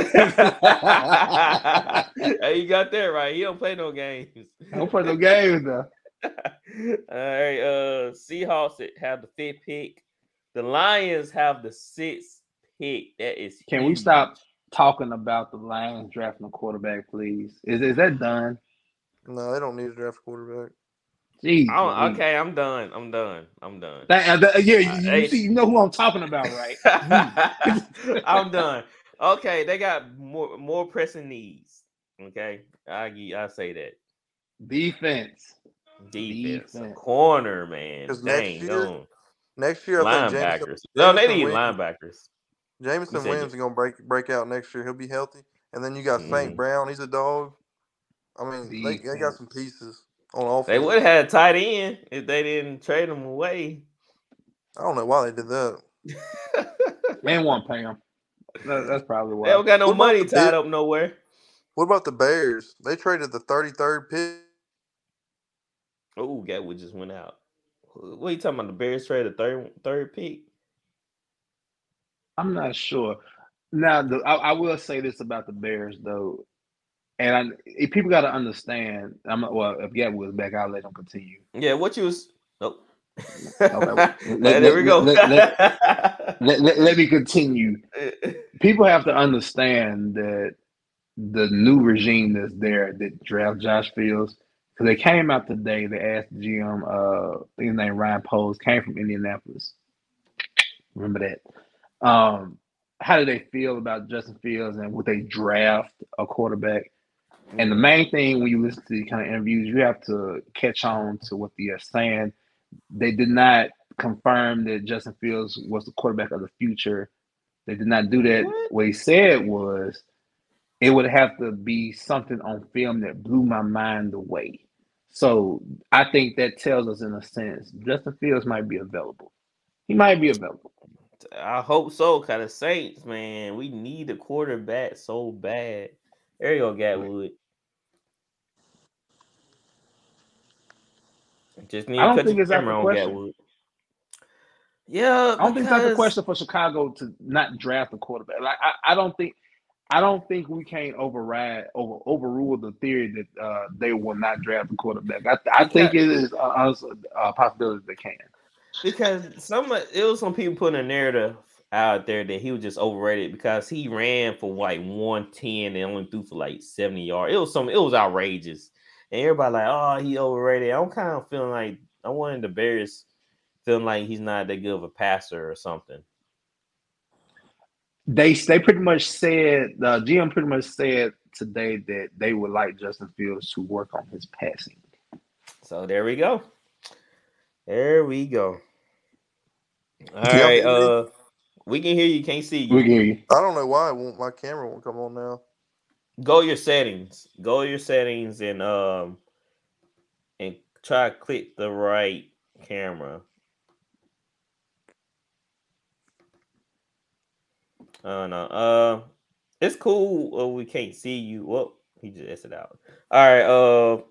you got that right. He don't play no games. Don't play no games though. All right. Uh, Seahawks have the fifth pick. The Lions have the sixth pick. That is. Can we stop talking about the Lions drafting a quarterback, please? Is is that done? No, they don't need to draft a quarterback. Jeez. I don't- okay, I'm done. I'm done. I'm done. That- uh, that- yeah, you, you see, you know who I'm talking about, right? [laughs] I'm done. Okay, they got more more pressing needs. Okay, I I say that Defense. defense, Defense. corner, man. 'Cause next Dang, year, no. Next year, I think Jameson, linebackers. No, they Jameson need Williams- linebackers. Jameson Williams is gonna break break out next year. He'll be healthy, and then you got Mhm. Saint Brown. He's a dog. I mean, they, they got some pieces on offense. They would have had a tight end if they didn't trade him away. I don't know why they did that. [laughs] Man won't pay him. That- that's probably why. They don't got no What money tied bid- up nowhere. What about the Bears? They traded the 33rd pick. Oh, Gatwood just went out. What are you talking about? The Bears traded the third third pick. I'm not sure. Now, the, I, I will say this about the Bears, though, and I, if people got to understand. I'm well. If Gatwood's back, I'll let him continue. Yeah, what you was? Nope. Let- [laughs] there we let- go. let- [laughs] Let, let, let me continue. People have to understand that the new regime that's there that draft Josh Fields, because they came out today. They asked the GM, uh, his name Ryan Poles, came from Indianapolis. Remember that. Um, how do they feel about Justin Fields and would they draft a quarterback? And the main thing when you listen to these kind of interviews, you have to catch on to what they are saying. They did not confirm that Justin Fields was the quarterback of the future. They did not do that. What? What he said was it would have to be something on film that blew my mind away. So I think that tells us, in a sense, Justin Fields might be available. He might be available. I hope so. Kind of Saints, man. We need a quarterback so bad. There you go, Gatwood. Just need I don't to think it's out camera the on question. Gatwood. Yeah, I don't think that's a question for Chicago to not draft a quarterback. Like I, I don't think I don't think we can't override over overrule the theory that uh, they will not draft a quarterback. I, I think it is a, a, possibility they can. because some it was some people putting a narrative out there that he was just overrated because he ran for like 110 and only threw for like 70 yards. It was some it was outrageous. And everybody like, oh, he overrated. I'm kind of feeling like I wanted the Bears feeling like he's not that good of a passer or something. They they pretty much said the GM pretty much said today that they would like Justin Fields to work on his passing. So there we go. There we go. All Can y'all right, uh we can hear you, can't see you. We hear you. I don't know why it won't, my camera won't come on now. go your settings go your settings and um and try to click the right camera uh no uh it's cool uh, we can't see you well he just exited out all right uh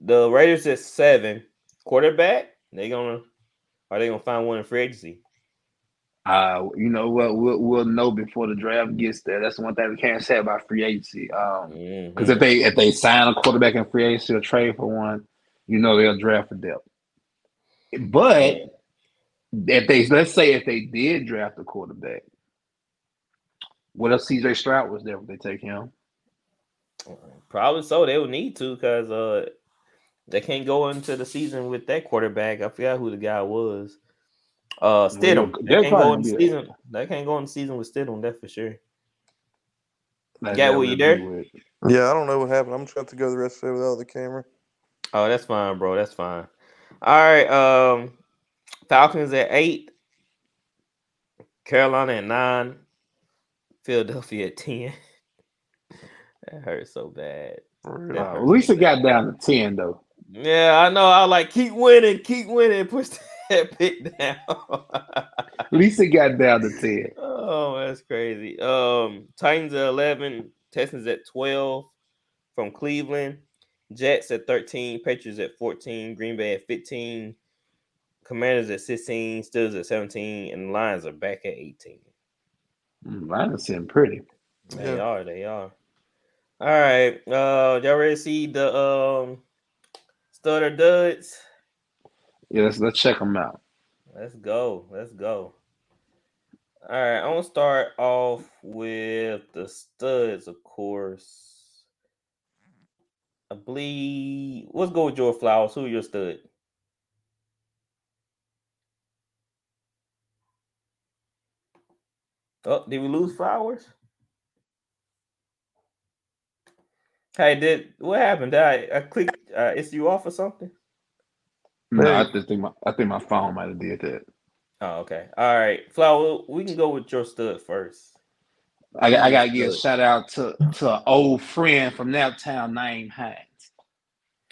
the raiders at seven quarterback They gonna are they gonna find one in free agency? Uh, you know what? We'll, we'll know before the draft gets there. That's the one thing we can't say about free agency. Um, because if they if they sign a quarterback in free agency or trade for one, you know they'll draft for depth. But if they let's say if they did draft a quarterback, what if CJ Stroud was there? Would they take him? Probably so. They would need to because uh they can't go into the season with that quarterback. I forgot who the guy was. Uh Stidham. they'll They can't go in the season. They can't go in the season with Stidham, that's for sure. Like, Yeah, that well, you there? be Yeah, I don't know what happened. I'm just going to to go the rest of it without the camera. Oh, that's fine, bro. That's fine. All right. Um Falcons at eight, Carolina at nine, Philadelphia at 10. [laughs] that hurts so bad. Hurt at least so it bad. got down to 10, though. Yeah, I know. I like keep winning, keep winning, push [laughs] that pick down. at least it got down to 10. Oh, that's crazy. Um, Titans at 11, Texans at 12 from Cleveland, Jets at 13, Patriots at 14, Green Bay at 15, Commanders at 16, Steelers at 17, and Lions are back at 18. Lions seem pretty. They Yeah. are, they are. All right. Uh y'all ready to see the um stutter duds? Yeah, let's let's check them out. Let's go. Let's go. All right, I'm gonna start off with the studs, of course. I believe. Let's go with George Flowers. Who your stud? Oh, did we lose Flowers? Hey, did what happened? Did I, I clicked uh, is you off or something? No, I just think my I think my phone might have did that. Oh, okay. All right, Flower. We can go with your stud first. I, got- I gotta give a shout out to to an old friend from Naptown named Hines.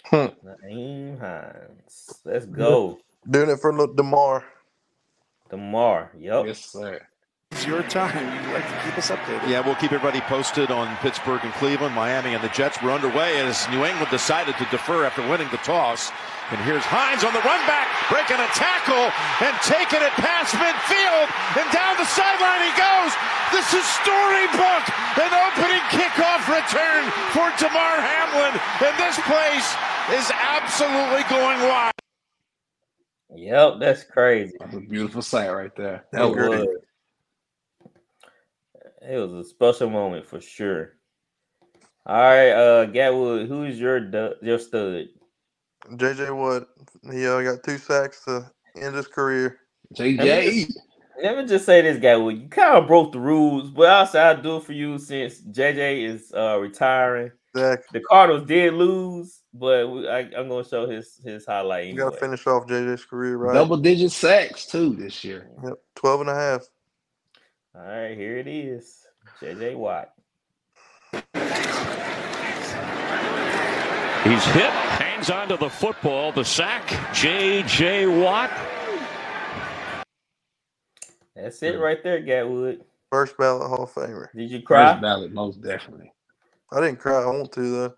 Huh. Nyheim Hines. Let's go. Doing it for little Damar. Damar. Yep. Yes, sir. It's your time. You'd like to keep us updated. Yeah, we'll keep everybody posted on Pittsburgh and Cleveland, Miami, and the Jets. We're underway as New England decided to defer after winning the toss. And here's Hines on the run back, breaking a tackle and taking it past midfield. And down the sideline he goes. This is storybook. An opening kickoff return for Damar Hamlin. And this place is absolutely going wild. Yep. That's crazy. That's a beautiful sight right there. It That was. Was great. It was a special moment for sure. All right, uh, Gatwood, who's your du- your stud? JJ Watt. He uh, got two sacks to end his career. JJ. Let me just say this, Gatwood. You kind of broke the rules, but I'll say I'd do it for you since JJ is uh retiring. Exactly. The Cardinals did lose, but we, I, I'm gonna show his his highlight. You got to finish off JJ's career right. Double digit sacks too this year. Yep. 12 and a half. All right, here it is. JJ Watt. He's hit, hangs onto the football, the sack. J.J. Watt. That's it right there, Gatwood. First ballot Hall of Famer. Did you cry? First ballot, most definitely. I didn't cry. I want to, though.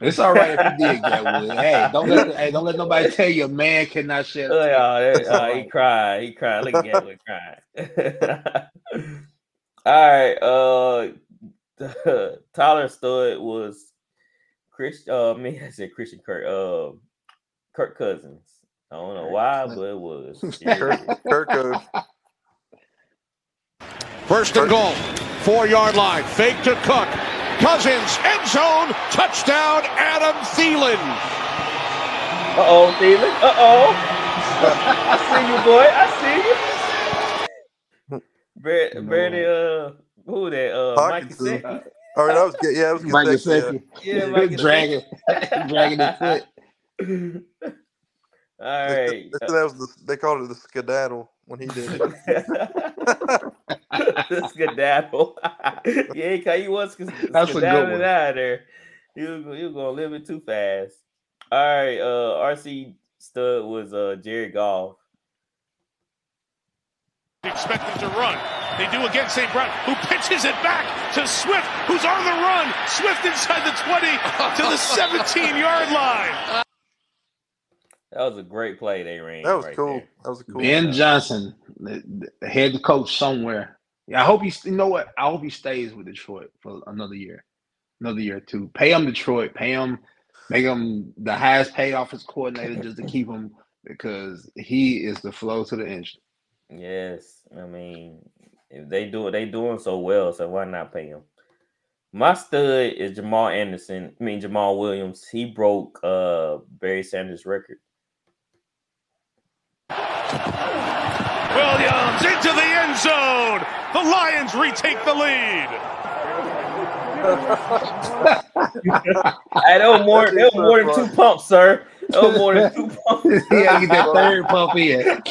It's all right if you did get one. Hey, don't let hey, don't let nobody tell you a man cannot shed. Oh, yeah, that- uh, he cried. He cried. Look at Gatwood crying. [laughs] All right. Uh, [laughs] Tyler Stud was Chris. Uh, me, [laughs] I said Christian Kirk. Uh, Kirk Cousins. I don't know why, but it was. Kirk, Kirko. First and goal, four yard line, fake to Cook. Cousins, end zone, touchdown, Adam Thielen. Uh oh, Steven. Uh oh. I see you, boy. I see you. Brady, Brady, uh, who that? Uh, Mike Hawkinson. Gesicki? All right, that was good. Yeah, that was good. Mike segue, Gesicki. Yeah, Mike Gesicki. dragging, dragging his [laughs] foot. All yeah. They, they said that was the, they called it the skedaddle when he did it. [laughs] [laughs] the [laughs] skedaddle. [laughs] yeah, cause he was sc- [laughs] That's a good skedaddling one. out of there. He was, he was gonna live it too fast. All right, uh, RC stud was uh Jared Goff. expect them to run. They do against St. Brown, who pitches it back to Swift, who's on the run. Swift inside the 20 to the 17 yard line. That was a great play they ran. That was right cool. there. That was a cool. Ben shot. Johnson, the, the head coach somewhere. Yeah, I hope he's. You know what? I hope he stays with Detroit for another year, another year or two. Pay him Detroit. Pay him. Make him the highest paid offense coordinator just to keep him because he is the flow to the engine. Yes, I mean if they do it, they doing so well, so why not pay him? My stud is Jamal Anderson. I mean Jamaal Williams. He broke uh Barry Sanders' record. Williams into the end zone. The Lions retake the lead. Hey, that was more. That was more than two pumps, sir. That was more than two pumps. [laughs] yeah, get that third pump in.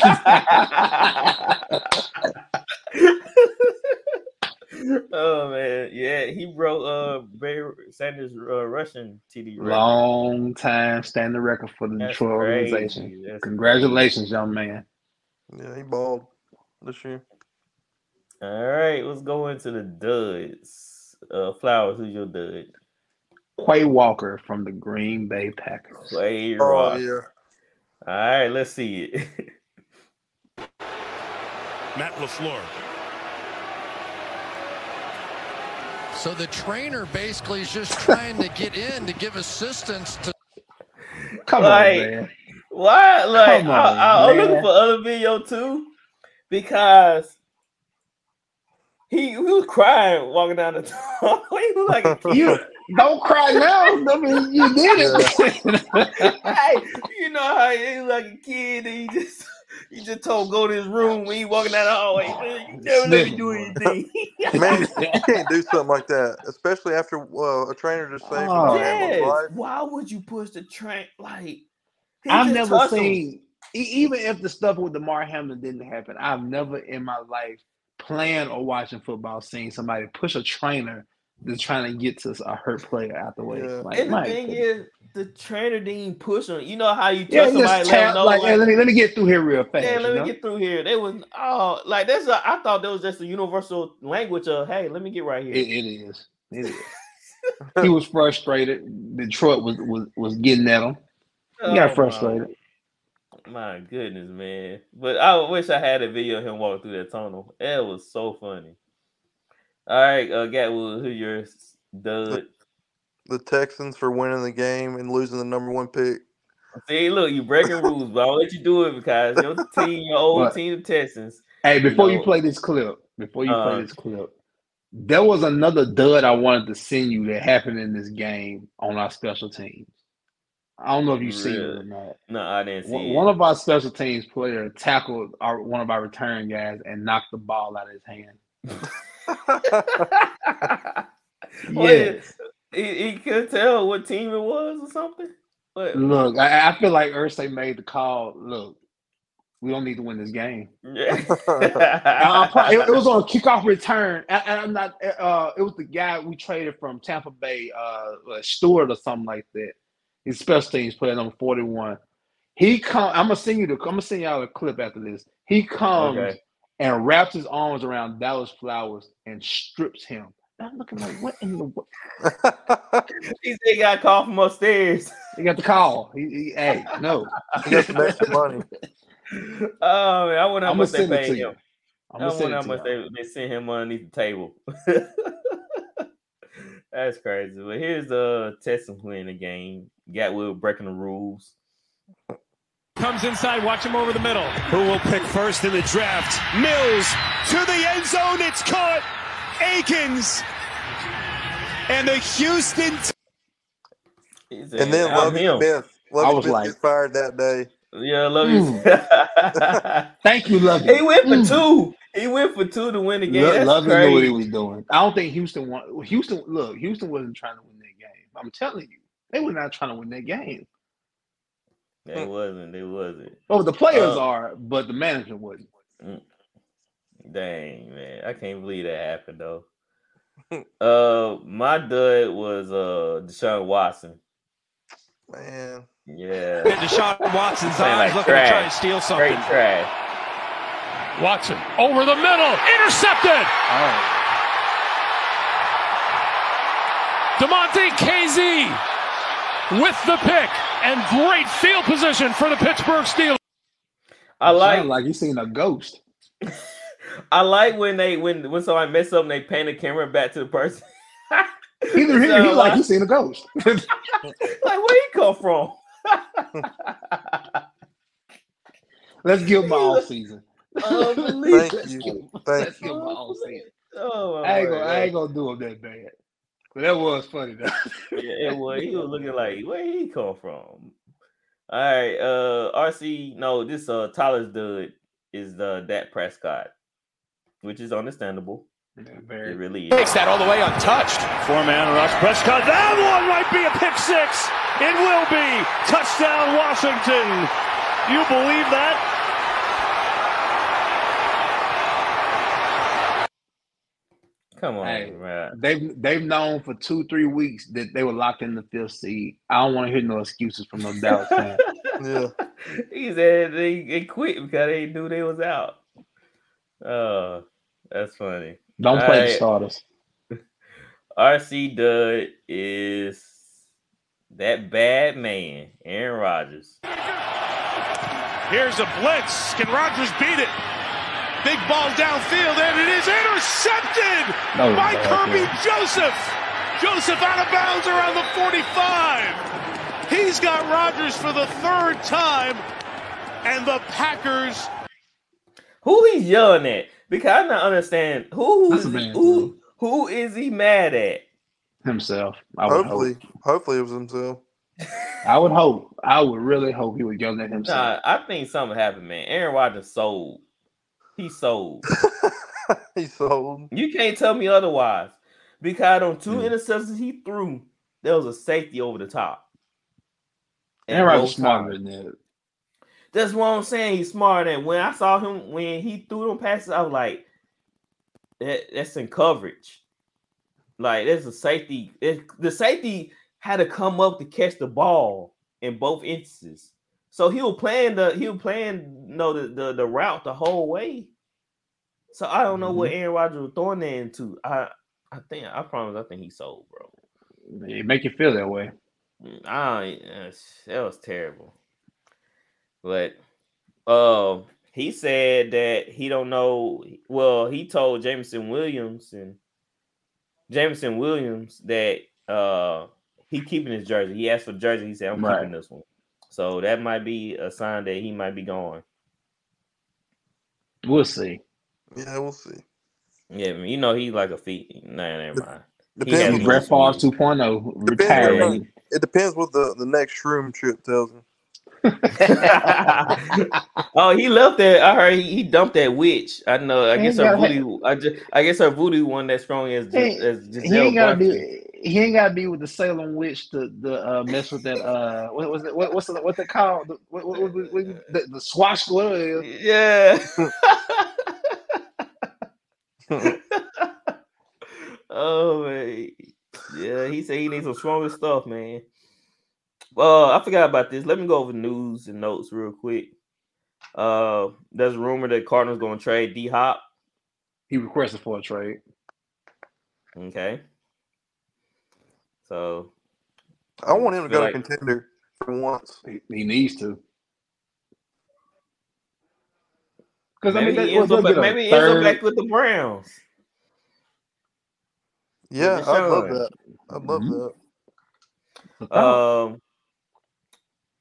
[laughs] oh man, yeah, he broke uh Barry Sanders' uh, rushing TD record. Long time standing record for the That's Detroit crazy. organization. That's Congratulations, young man. Yeah, he balled this year. All right, let's go into the duds. Uh, Flowers, who's your dud? Quay Walker from the Green Bay Packers. Clay Oh Rock. yeah. All right, let's see it. [laughs] Matt LaFleur. So the trainer basically is just trying to get in to give assistance to Come Like, on, man. Why? Like, Come I, on, I, I'm looking for other video too because he, he was crying walking down the tunnel. [laughs] he was like a [laughs] kid. You don't cry now. I mean, you did it. [laughs] hey, you know how he was like a kid and he just he just told go to his room when he walking down the hallway. You never let me do anything. Man, you can't do something like that, especially after uh, a trainer just saved Oh. your yes. life. Why would you push the train like I've never touched him. seen, e- even if the stuff with Damar Hamlin didn't happen, I've never in my life playing or watching football seeing somebody push a trainer that's trying to get to a hurt player out the way. Yeah. Like, And the thing goodness. is, the trainer didn't even push him. You know how you tell yeah, somebody, let tap, know, like, like, hey, let me let me get through here real fast. yeah, let you me know? get through here. They was oh, like that's a, I thought that was just a universal language of hey, let me get right here. It, it is. It is. [laughs] he was frustrated. Detroit was was, was getting at him. He Oh, got my- frustrated. My goodness, man. But I wish I had a video of him walking through that tunnel. It was so funny. All right, uh Gatwood, who your dud? The Texans for winning the game and losing the number one pick. See, look, you breaking rules, but I'll let you do it because your [laughs] team, your old What? team, the Texans. Hey, before you know- play this clip, before you Uh, play this clip, there was another dud I wanted to send you that happened in this game on our special teams. I don't know if you've seen it or not. No, I didn't see One it. one of our special teams player tackled our one of our return guys and knocked the ball out of his hand. [laughs] [laughs] Yes. he, he could tell what team it was or something. But Look, I, I feel like Ursay made the call. Look, we don't need to win this game. Yeah. [laughs] I- it, it was on a kickoff return, and, I'm not. Uh, it was the guy we traded from Tampa Bay, uh, uh, Stewart or something like that. His special teams player number forty one. He come. I'm gonna send you the. I'm gonna send y'all a clip after this. He comes Okay. and wraps his arms around Dallas Flowers and strips him. And I'm looking like, what in the? world? [laughs] he said he got a call from upstairs. He got the call. He, he hey, no. He got some extra money. [laughs] Oh man, I wonder how I'm gonna much they send paid him. you. I'm I gonna send wonder it how much they, they sent him underneath the table. [laughs] That's crazy. But here's the Texans win the game. Gatwood breaking the rules. Comes inside, watch him over the middle. Who will pick first in the draft? Mills to the end zone. It's caught. Akins. And the Houston. He said, And then "I'm Lovey him." Smith. I Lovie was Smith like- gets fired that day. Yeah, I love you. Thank you, Lovie. he went for Mm. two. He went for two to win the game. Lo- That's Lovie knew what he was doing. I don't think Houston won. Houston, look, Houston wasn't trying to win that game. I'm telling you, they were not trying to win that game. They wasn't. They wasn't. Oh, the players Uh, are, but the management wasn't. Dang man, I can't believe that happened though. [laughs] uh, my dud was uh Deshaun Watson. Man. Yeah, In Deshaun Watson's Playing eyes, like looking to try to steal straight something. trash. Watson over the middle, intercepted. Oh, Damontae Kazee with the pick and great field position for the Pittsburgh Steelers. I like Sound like you seen a ghost. [laughs] I like when they when when somebody mess up and they pan the camera back to the person. Either here, [laughs] So, he like uh, you seen a ghost. [laughs] like where he come from? Let's give him all season. [laughs] Unbelievable. Thank you. give him- Thank let's you. give him all season. Oh, I ain't gonna. I ain't gonna do him that bad. But that was funny though. yeah, it was. He was looking like [laughs] where he come from. All right, uh, RC. No, this uh Tyler's dude is the Dak Prescott, which is understandable. It Very. really is. Takes that all the way untouched. Four man rush. Prescott. That one might be a pick six. It will be. Touchdown, Washington. You believe that? Come on, Hey. man. They've they've known for two three weeks that they were locked in the fifth seed. I don't want to hear no excuses from those Dallas fans. [laughs] Yeah. he said they, they quit because they knew they was out. Oh, that's funny. Don't play the Alright. starters. [laughs] RC Dud is that bad man, Aaron Rodgers. Here's a blitz. Can Rodgers beat it? Big ball downfield, and it is intercepted No, by bad, Kirby yeah. Joseph. Joseph out of bounds around the 45. He's got Rodgers for the third time, and the Packers Who he's yelling at? Because I don't understand who who he, man, who, who is he mad at? Himself. I Hopefully, hope. hopefully it was himself. [laughs] I would hope. I would really hope he would yell at himself. Nah, I think something happened, man. Aaron Rodgers sold. He sold. [laughs] he sold. You can't tell me otherwise. Because on two Mm. interceptions he threw, there was a safety over the top. And Aaron Rodgers smarter times. than that. That's what I'm saying. He's smarter than when I saw him when he threw them passes, I was like, that, that's in coverage. Like there's a safety. it- the safety had to come up to catch the ball in both instances. So he was playing the he was playing you know the, the, the route the whole way. So I don't know what Aaron Rodgers was throwing that into. I I think I promise I think he sold, bro. It make you feel that way. Mm, I uh, that was terrible. But uh, he said that he don't know. Well, he told Jameson Williams and Jameson Williams that uh he keeping his jersey. He asked for jersey. He said, "I'm Right. keeping this one." So that might be a sign that he might be going. We'll see. Yeah, we'll see. Yeah, you know he like a feet. Nah, never mind. He Depends has Brett Favre 2.0 Depends retired. on- It depends what the, the next shroom trip tells him. [laughs] oh, he left that. I heard he, he dumped that witch. I know. I He guess ain't her gotta- voodoo. I just. I guess her voodoo one that strong as He- as He ain't gotta Bundchen. be. He ain't gotta be with the Salem witch to, to uh, mess with that. Uh, what was it? What, what's it, what's it called? The, what, what, what, what, the, the swashbuckler. is. Yeah. [laughs] oh man. Yeah, he said he needs some stronger stuff, man. Uh, I forgot about this. Let me go over news and notes real quick. Uh, there's a rumor that Cardinals going to trade D Hop. He requested for a trade. Okay. So I want him to go like- to contender for once. He, he needs to. Because I maybe mean, he that, ends up, they'll a maybe he ends up back with the Browns. Yeah, I'd love that. I'd love Mhm. that. Um,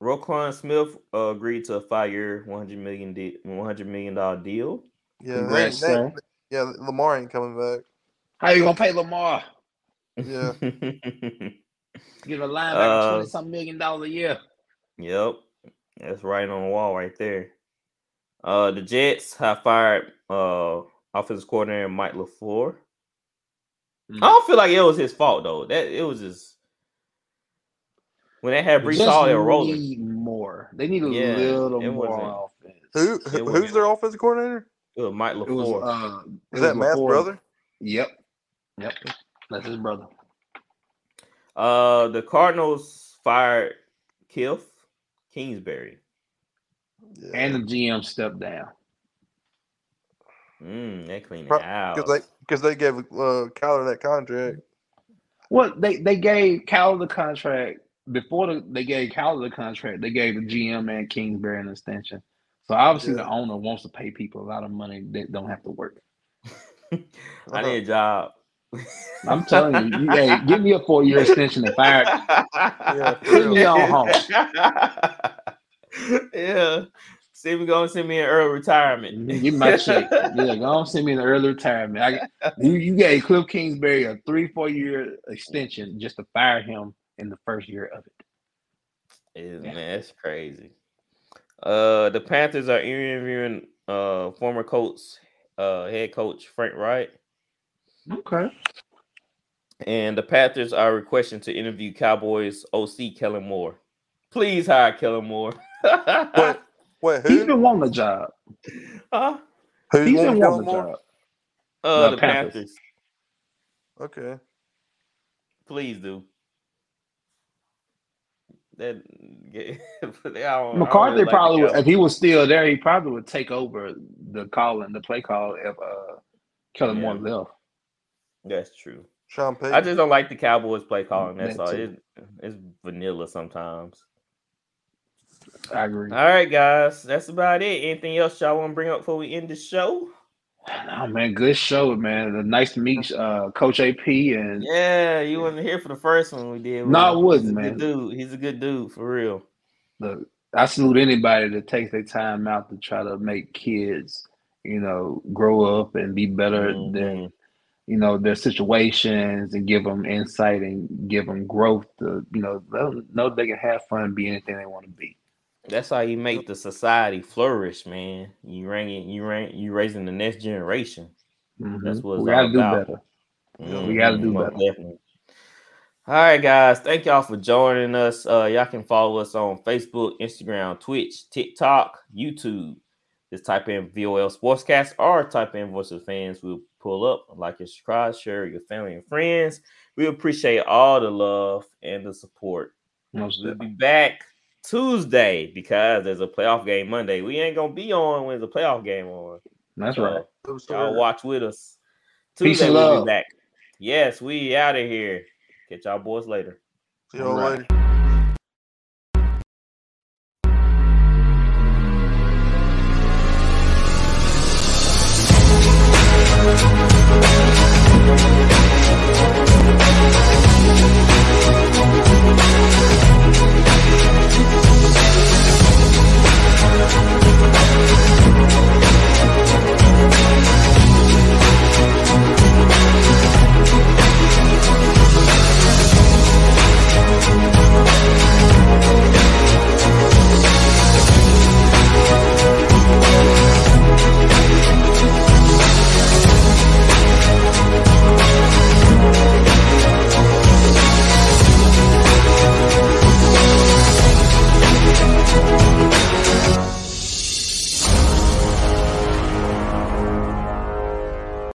Roquan Smith uh, agreed to a five-year, one hundred million, de- one hundred million dollar deal. Yeah, Congrats, they ain't- they- yeah. Lamar ain't coming back. How you gonna pay Lamar? Yeah. [laughs] Give a linebacker Uh, twenty something million dollars a year. Yep, that's right on the wall right there. Uh, the Jets have fired uh offensive coordinator Mike LaFleur. Mm. I don't feel like it was his fault though. That it was just when they had They Brees just Hall, they were rolling. need more. They need a Yeah, little more wasn't- offense. Who? Who who's their offensive coordinator? It was Mike It was uh, it Is that was Matt's LaFleur. brother? Yep, yep. That's his brother. Uh, the Cardinals fired Kliff Kingsbury. Yeah. And the GM stepped down. Mm, they cleaned Pro- it out. because they because they gave uh, Kyler that contract. Well, they they gave Cal the contract before the, they gave Kyler the contract, they gave the GM and Kingsbury an extension. So obviously Yeah. the owner wants to pay people a lot of money that don't have to work. [laughs] I need a job. I'm telling you, you hey, give me a four year extension and fire. [laughs] Yeah, Send me on home. [laughs] [laughs] yeah. See me going to send me an early retirement. Me my check. [laughs] Yeah, go on send me an early retirement. I, [laughs] you, you gave Kliff Kingsbury a three, four year extension just to fire him in the first year of it. Is Yeah. man, that's crazy. Uh, the Panthers are interviewing uh former coach, uh head coach Frank Reich, Okay. and the Panthers are requesting to interview Cowboys OC Kellen Moore. Please hire Kellen Moore. [laughs] Wait, wait, He's who? been wanting a job. huh? Who's He's wanting been wanting a job. Uh, The the Panthers. Panthers. Okay. Please do. That yeah, [laughs] I don't- I don't McCarthy really like probably, would, if he was still there, he probably would take over the call and the play call if uh, Kellen Yeah. Moore left. That's true. Sean Payton. I just don't like the Cowboys play calling. That's That all. It, it's vanilla sometimes. I agree. All right, guys, that's about it. Anything else y'all want to bring up before we end the show? Oh man, good show, man. Nice to meet uh, Coach AP and Yeah, you wasn't here for the first one we did. No, I He's wasn't, a man. Good dude. He's a good dude for real. look, I salute anybody that takes their time out to try to make kids, you know, grow up and be better Mhm. than you know their situations and give them insight and give them growth to you know know they can have fun and be anything they want to be. That's how you make the society flourish, man. You ring you ring you raising the next generation. That's Mhm. what we got to do about. better. We gotta Mhm, do better. Definitely. All right, guys. Thank y'all for joining us. Uh, y'all can follow us on Facebook, Instagram, Twitch, TikTok, YouTube. Just type in VOF Sportscast or type in Voice of Fans. We'll pull up, like and subscribe, share your family and friends. We appreciate all the love and the support. Most We'll be back Tuesday because there's a playoff game Monday. We ain't gonna be on when there's a playoff game on. That's So, right. Y'all watch with us. Tuesday and we'll be back. Yes, we out of here. Catch y'all boys later. See y'all later.